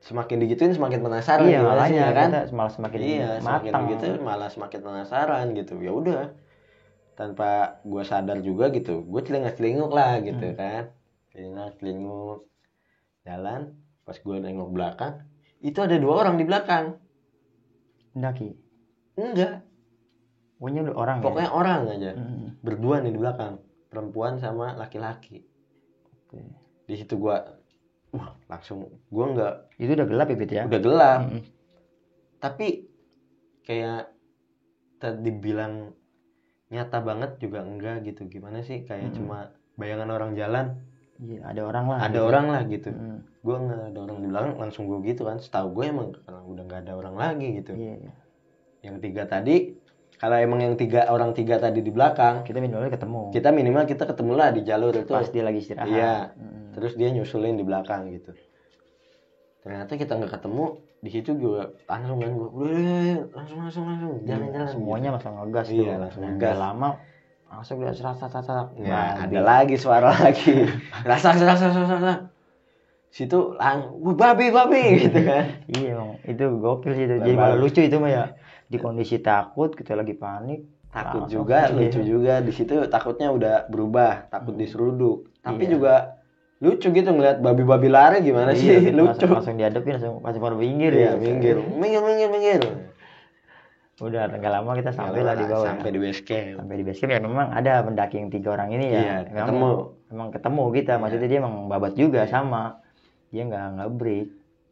semakin digituin semakin penasaran iya makanya ya kan? kita malah semakin iya semakin matang. gitu malah semakin penasaran gitu. Ya udah tanpa gua sadar juga gitu gue celingak celinguk lah gitu Hmm. kan. Celingak celinguk jalan pas gua nengok belakang itu ada dua orang di belakang. Pendaki enggak. Pokoknya orang pokoknya orang aja. Ya? Mm, berdua nih di belakang perempuan sama laki-laki. Oke. di situ gua wah. Langsung gua nggak itu udah gelap ya Bit ya? Udah gelap. Mm-mm. tapi kayak tadi bilang nyata banget juga enggak gitu. Gimana sih? Kayak Mm-mm. cuma bayangan orang jalan. Iya ada orang lah ada gitu. orang lah gitu. Mm, gua nggak ada orang di belakang langsung gua gitu kan. Setahu gue emang udah nggak ada orang lagi gitu. Iya iya. yang tiga tadi kalau emang yang tiga orang tiga tadi di belakang kita minimalnya ketemu. kita minimal kita ketemu lah di jalur itu. Pas dia lagi istirahat. Iya. Mm, terus dia nyusulin di belakang gitu. Ternyata kita nggak ketemu di situ juga langsung kan gue langsung langsung langsung. Jalan jalan. semuanya langsung ngegas Iya, tuh langsung Nah, ngegas. nggak lama langsung udah serat serat. ya Nah, ada lagi suara lagi. Rasa rasa rasa rasa situ lang babi babi gitu kan. Iya emang. Itu gokil sih itu. Jadi malah lucu itu mah ya di kondisi takut kita lagi panik. Takut langsung. juga Iya. lucu juga. Di situ takutnya udah berubah takut diseruduk. Tapi Iya. juga lucu gitu ngeliat babi-babi lari gimana Iya, sih kita lucu. langsung, langsung dihadapin langsung pasti pada minggir iya ya minggir minggir minggir minggir. Udah nggak lama kita sampai lah di bawah. ya. sampai di base camp. Sampai di base camp ya memang ada pendaki yang tiga orang ini ya. Iya, memang, ketemu. memang ketemu kita maksudnya dia emang babat juga sama. Dia nggak nggak break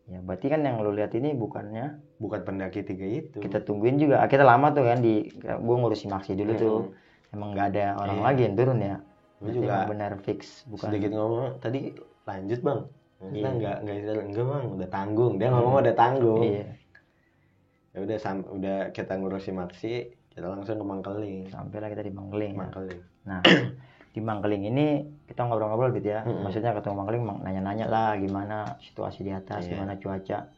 ya berarti kan yang lu lihat ini bukannya bukan pendaki tiga itu. kita tungguin juga. Ah, kita lama tuh kan di gua ngurusin maksi dulu tuh. Emang nggak ada orang Iya. lagi yang turun ya? Berarti juga benar fix bukan? sedikit ngomong tadi lanjut bang. Maksudnya Iya. enggak enggak istilah enggak bang udah tanggung. Dia ngomong udah tanggung. Iya. Ya udah sam udah kita ngurusin maksi kita langsung ke Mangkeling. Sampailah kita di Mangkeling ya. Mangkeling. Nah, di Mangkeling ini kita ngobrol-ngobrol gitu ya. Mm-mm. Maksudnya ketemu Mangkeling mang- nanya-nanya lah gimana situasi di atas, Iya. gimana cuaca.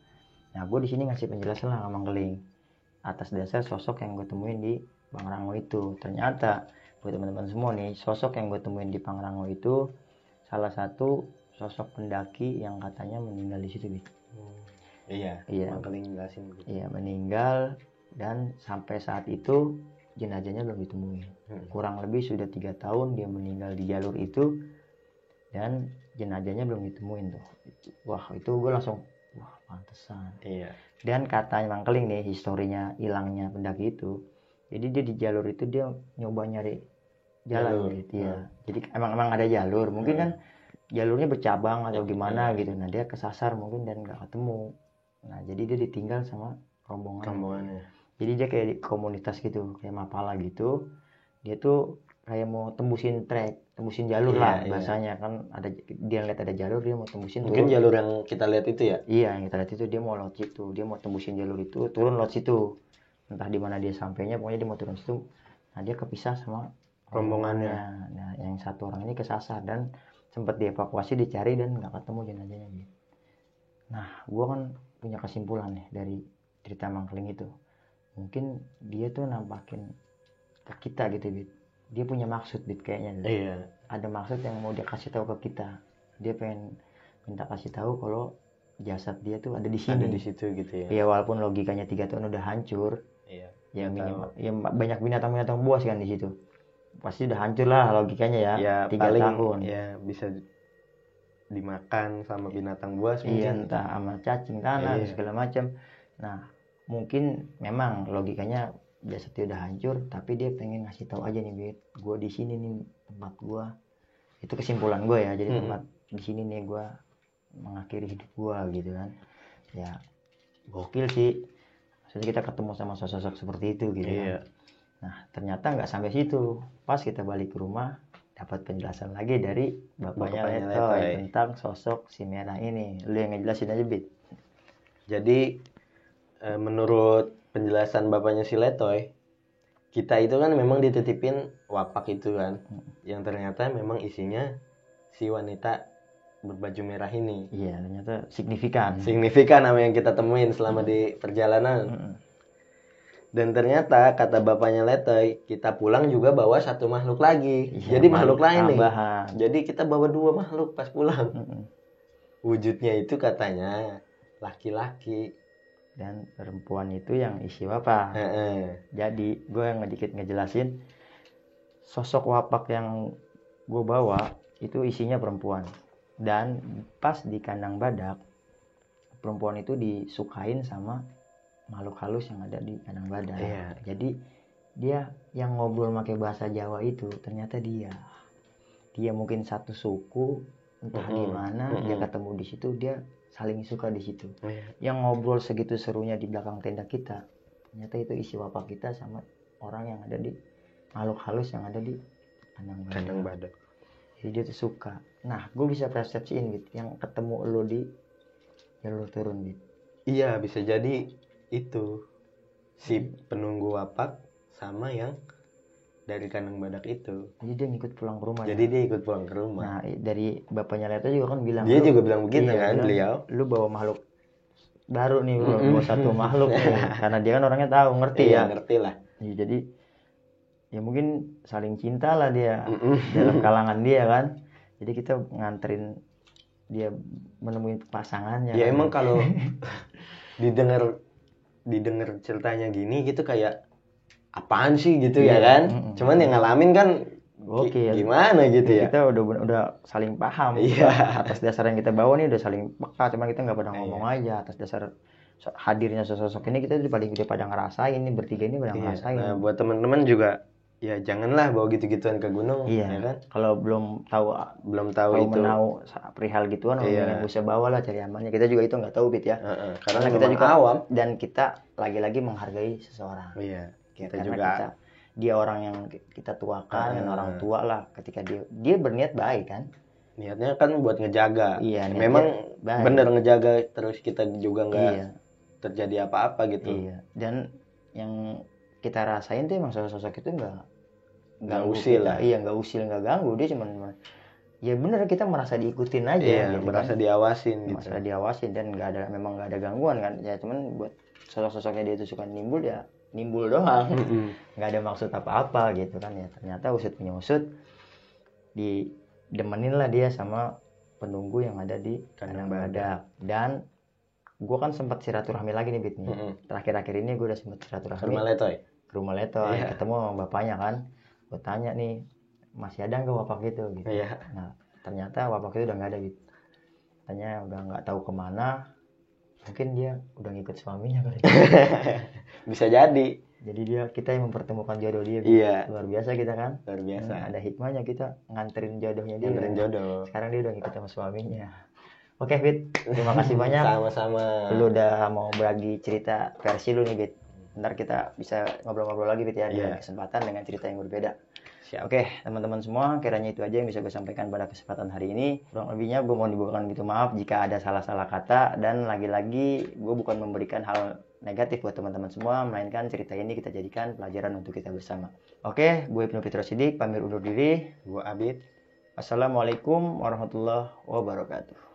Nah, gue di sini ngasih penjelasan lah ke Mangkeling atas dasar sosok yang gue temuin di Pangrango itu. Ternyata buat teman-teman semua nih, sosok yang gue temuin di Pangrango itu salah satu sosok pendaki yang katanya meninggal di situ, Bi. iya Iya. Mangkeling jelasin gitu Iya, meninggal dan sampai saat itu jenazahnya belum ditemuin. Hmm. kurang lebih sudah tiga tahun dia meninggal di jalur itu dan jenazahnya belum ditemuin tuh. Wah itu gue langsung wah pantesan. Iya. Dan katanya Mangkeling nih historinya hilangnya pendaki itu jadi dia di jalur itu dia nyoba nyari jalan Jalur. gitu ya jadi emang emang ada jalur. Mungkin kan jalurnya bercabang atau gimana gitu. Nah dia kesasar mungkin dan nggak ketemu. Nah jadi dia ditinggal sama rombongan. Rombongannya jadi dia kayak di komunitas gitu kayak mapala gitu. Dia tuh kayak mau tembusin trek tembusin jalur Iya, lah iya. bahasanya. Kan ada dia ngeliat ada jalur dia mau tembusin mungkin turun. jalur yang kita lihat itu ya? Iya yang kita lihat itu dia mau lewat situ. Dia mau tembusin jalur itu turun lewat situ. Entah di mana dia sampainya pokoknya dia mau turun situ. Nah dia kepisah sama Rombongannya. nah yang satu orang ini kesasar dan sempat dievakuasi dicari dan nggak ketemu jenazahnya gitu nah gua kan punya kesimpulan nih dari cerita Mangkeling itu mungkin dia tuh nampakin ke kita gitu bit. Dia punya maksud bit kayaknya. Bit. iya. Ada maksud yang mau dia kasih tahu ke kita. Dia pengen minta kasih tahu kalau jasad dia tuh ada di sini. Ada di situ gitu ya. Ya walaupun logikanya tiga tahun udah hancur. Iya ya minimal ya banyak binatang-binatang buas kan di situ. Pasti udah hancur lah logikanya ya ya tiga paling tahun. ya bisa dimakan sama binatang buas iya mungkin. entah sama cacing tanah Iya. segala macam. Nah mungkin memang logikanya jasadnya udah hancur tapi dia pengen ngasih tahu aja nih bit gue di sini nih tempat gue itu kesimpulan gue ya jadi Hmm. tempat di sini nih gue mengakhiri hidup gue gitu kan ya gokil sih maksudnya kita ketemu sama sosok seperti itu gitu kan. iya Nah, ternyata nggak sampai situ. Pas kita balik ke rumah, dapat penjelasan lagi dari bapaknya Bapaknya Letoy Letoy. tentang sosok si merah ini. Lu yang ngejelasin aja, Bit. Jadi eh, menurut penjelasan bapaknya si Letoy, kita itu kan memang dititipin wapak itu kan, yang ternyata memang isinya si wanita berbaju merah ini. Iya, ternyata signifikan. Signifikan apa yang kita temuin selama di perjalanan. Dan ternyata kata bapaknya Letoy, kita pulang juga bawa satu makhluk lagi. Iya, Jadi makhluk lain nih. Jadi kita bawa dua makhluk pas pulang. Wujudnya itu katanya laki-laki dan perempuan itu yang isi wapak jadi gue yang ngedikit ngejelasin sosok wapak yang gue bawa itu isinya perempuan dan pas di kandang badak perempuan itu disukain sama makhluk halus yang ada di kandang badak Iya. jadi dia yang ngobrol pakai bahasa Jawa itu ternyata dia dia mungkin satu suku entah Mm-mm. di mana dia Mm-mm. ketemu di situ dia saling suka di situ. Iya. yang ngobrol segitu serunya di belakang tenda kita ternyata itu isi wapak kita sama orang yang ada di makhluk halus yang ada di kandang badak kandang badak jadi dia tuh suka. Nah gue bisa persepsiin Bit yang ketemu lo di jalur turun Bit. Iya bisa jadi itu. Si penunggu wapak sama yang dari kandang badak itu. Jadi dia ngikut pulang ke rumah jadi ya. dia ikut pulang ke rumah. Nah dari bapaknya Leto juga kan bilang dia "Lu- juga bilang begitu iya, kan bilang, beliau. Lu bawa makhluk baru nih bro bawa satu makhluk nih. Karena dia kan orangnya tahu ngerti iya ya. ngerti lah. Iya, jadi ya mungkin saling cinta lah dia dalam kalangan dia kan. Jadi kita nganterin dia menemui pasangannya. Ya kan. emang kalau didengar didengar ceritanya gini gitu kayak apaan sih gitu ya Iya, kan? Mm-mm. cuman yang ngalamin kan Oke, gi- gimana gitu ya? Kita udah udah saling paham. Iya. atas dasar yang kita bawa nih udah saling peka cuma kita nggak pada Iya. ngomong aja. Atas dasar hadirnya sosok ini kita udah paling udah pada ngerasain nih bertiga ini pada Iya. ngerasain. Nah buat teman-teman juga ya janganlah bawa gitu-gituan ke gunung iya. ya kan? Kalau belum tahu belum tahu tahu itu. menau perihal gituan Iya. yang bisa bawa lah cari amannya. Kita juga itu nggak tahu bit ya. Heeh, karena, karena kita juga awam. dan kita lagi-lagi menghargai seseorang. Iya Ya, kita karena juga kita dia orang yang ki- kita tuakan dan Ah. orang tua lah ketika dia dia berniat baik kan niatnya kan buat ngejaga iya memang baik. bener ngejaga terus kita juga nggak iya terjadi apa-apa gitu iya dan yang kita rasain tuh emang sosok-sosok itu nggak Nggak usil kita. lah. iya nggak usil nggak ganggu dia cuman ya bener kita merasa diikutin aja iya gitu merasa kan. diawasin gitu merasa diawasin dan nggak ada memang nggak ada gangguan kan ya cuman buat sosok-sosoknya dia itu suka nimbul ya nimbul doang. Nggak ada maksud apa-apa gitu kan ya. Ternyata usut punya usut didemenin lah dia sama penunggu yang ada di Kandang badak. dan gue kan sempat silaturahmi lagi nih Bit nih. Mm-mm. terakhir-akhir ini gue udah sempat ke silaturahmi rumah letoy? Ke rumah Leto Iya. ketemu sama bapaknya kan. Gue tanya nih masih ada nggak wapak gitu gitu. Iya. Nah ternyata wapak itu udah nggak ada gitu tanya udah nggak tahu ke mana mungkin dia udah ngikut suaminya kali. Bisa jadi. Jadi dia kita yang mempertemukan jodoh dia iya. Luar biasa kita kan. Luar biasa. Nah, ada hikmahnya kita nganterin jodohnya dia Nganterin jodoh. Sekarang dia udah ngikut sama suaminya. Oke Fit. Terima kasih banyak. Sama-sama. Lu udah mau berbagi cerita versi lu nih Fit. Ntar kita bisa ngobrol-ngobrol lagi Fit ya. Di Iya. lain kesempatan dengan cerita yang berbeda oke teman-teman semua kiranya itu aja yang bisa gue sampaikan pada kesempatan hari ini. Kurang lebihnya gue mau dibukakan gitu maaf jika ada salah-salah kata dan lagi-lagi gue bukan memberikan hal negatif buat teman-teman semua melainkan cerita ini kita jadikan pelajaran untuk kita bersama. Oke gue Ibnu Fitro Sidik pamit undur diri. Gua Abid. Assalamualaikum warahmatullahi wabarakatuh.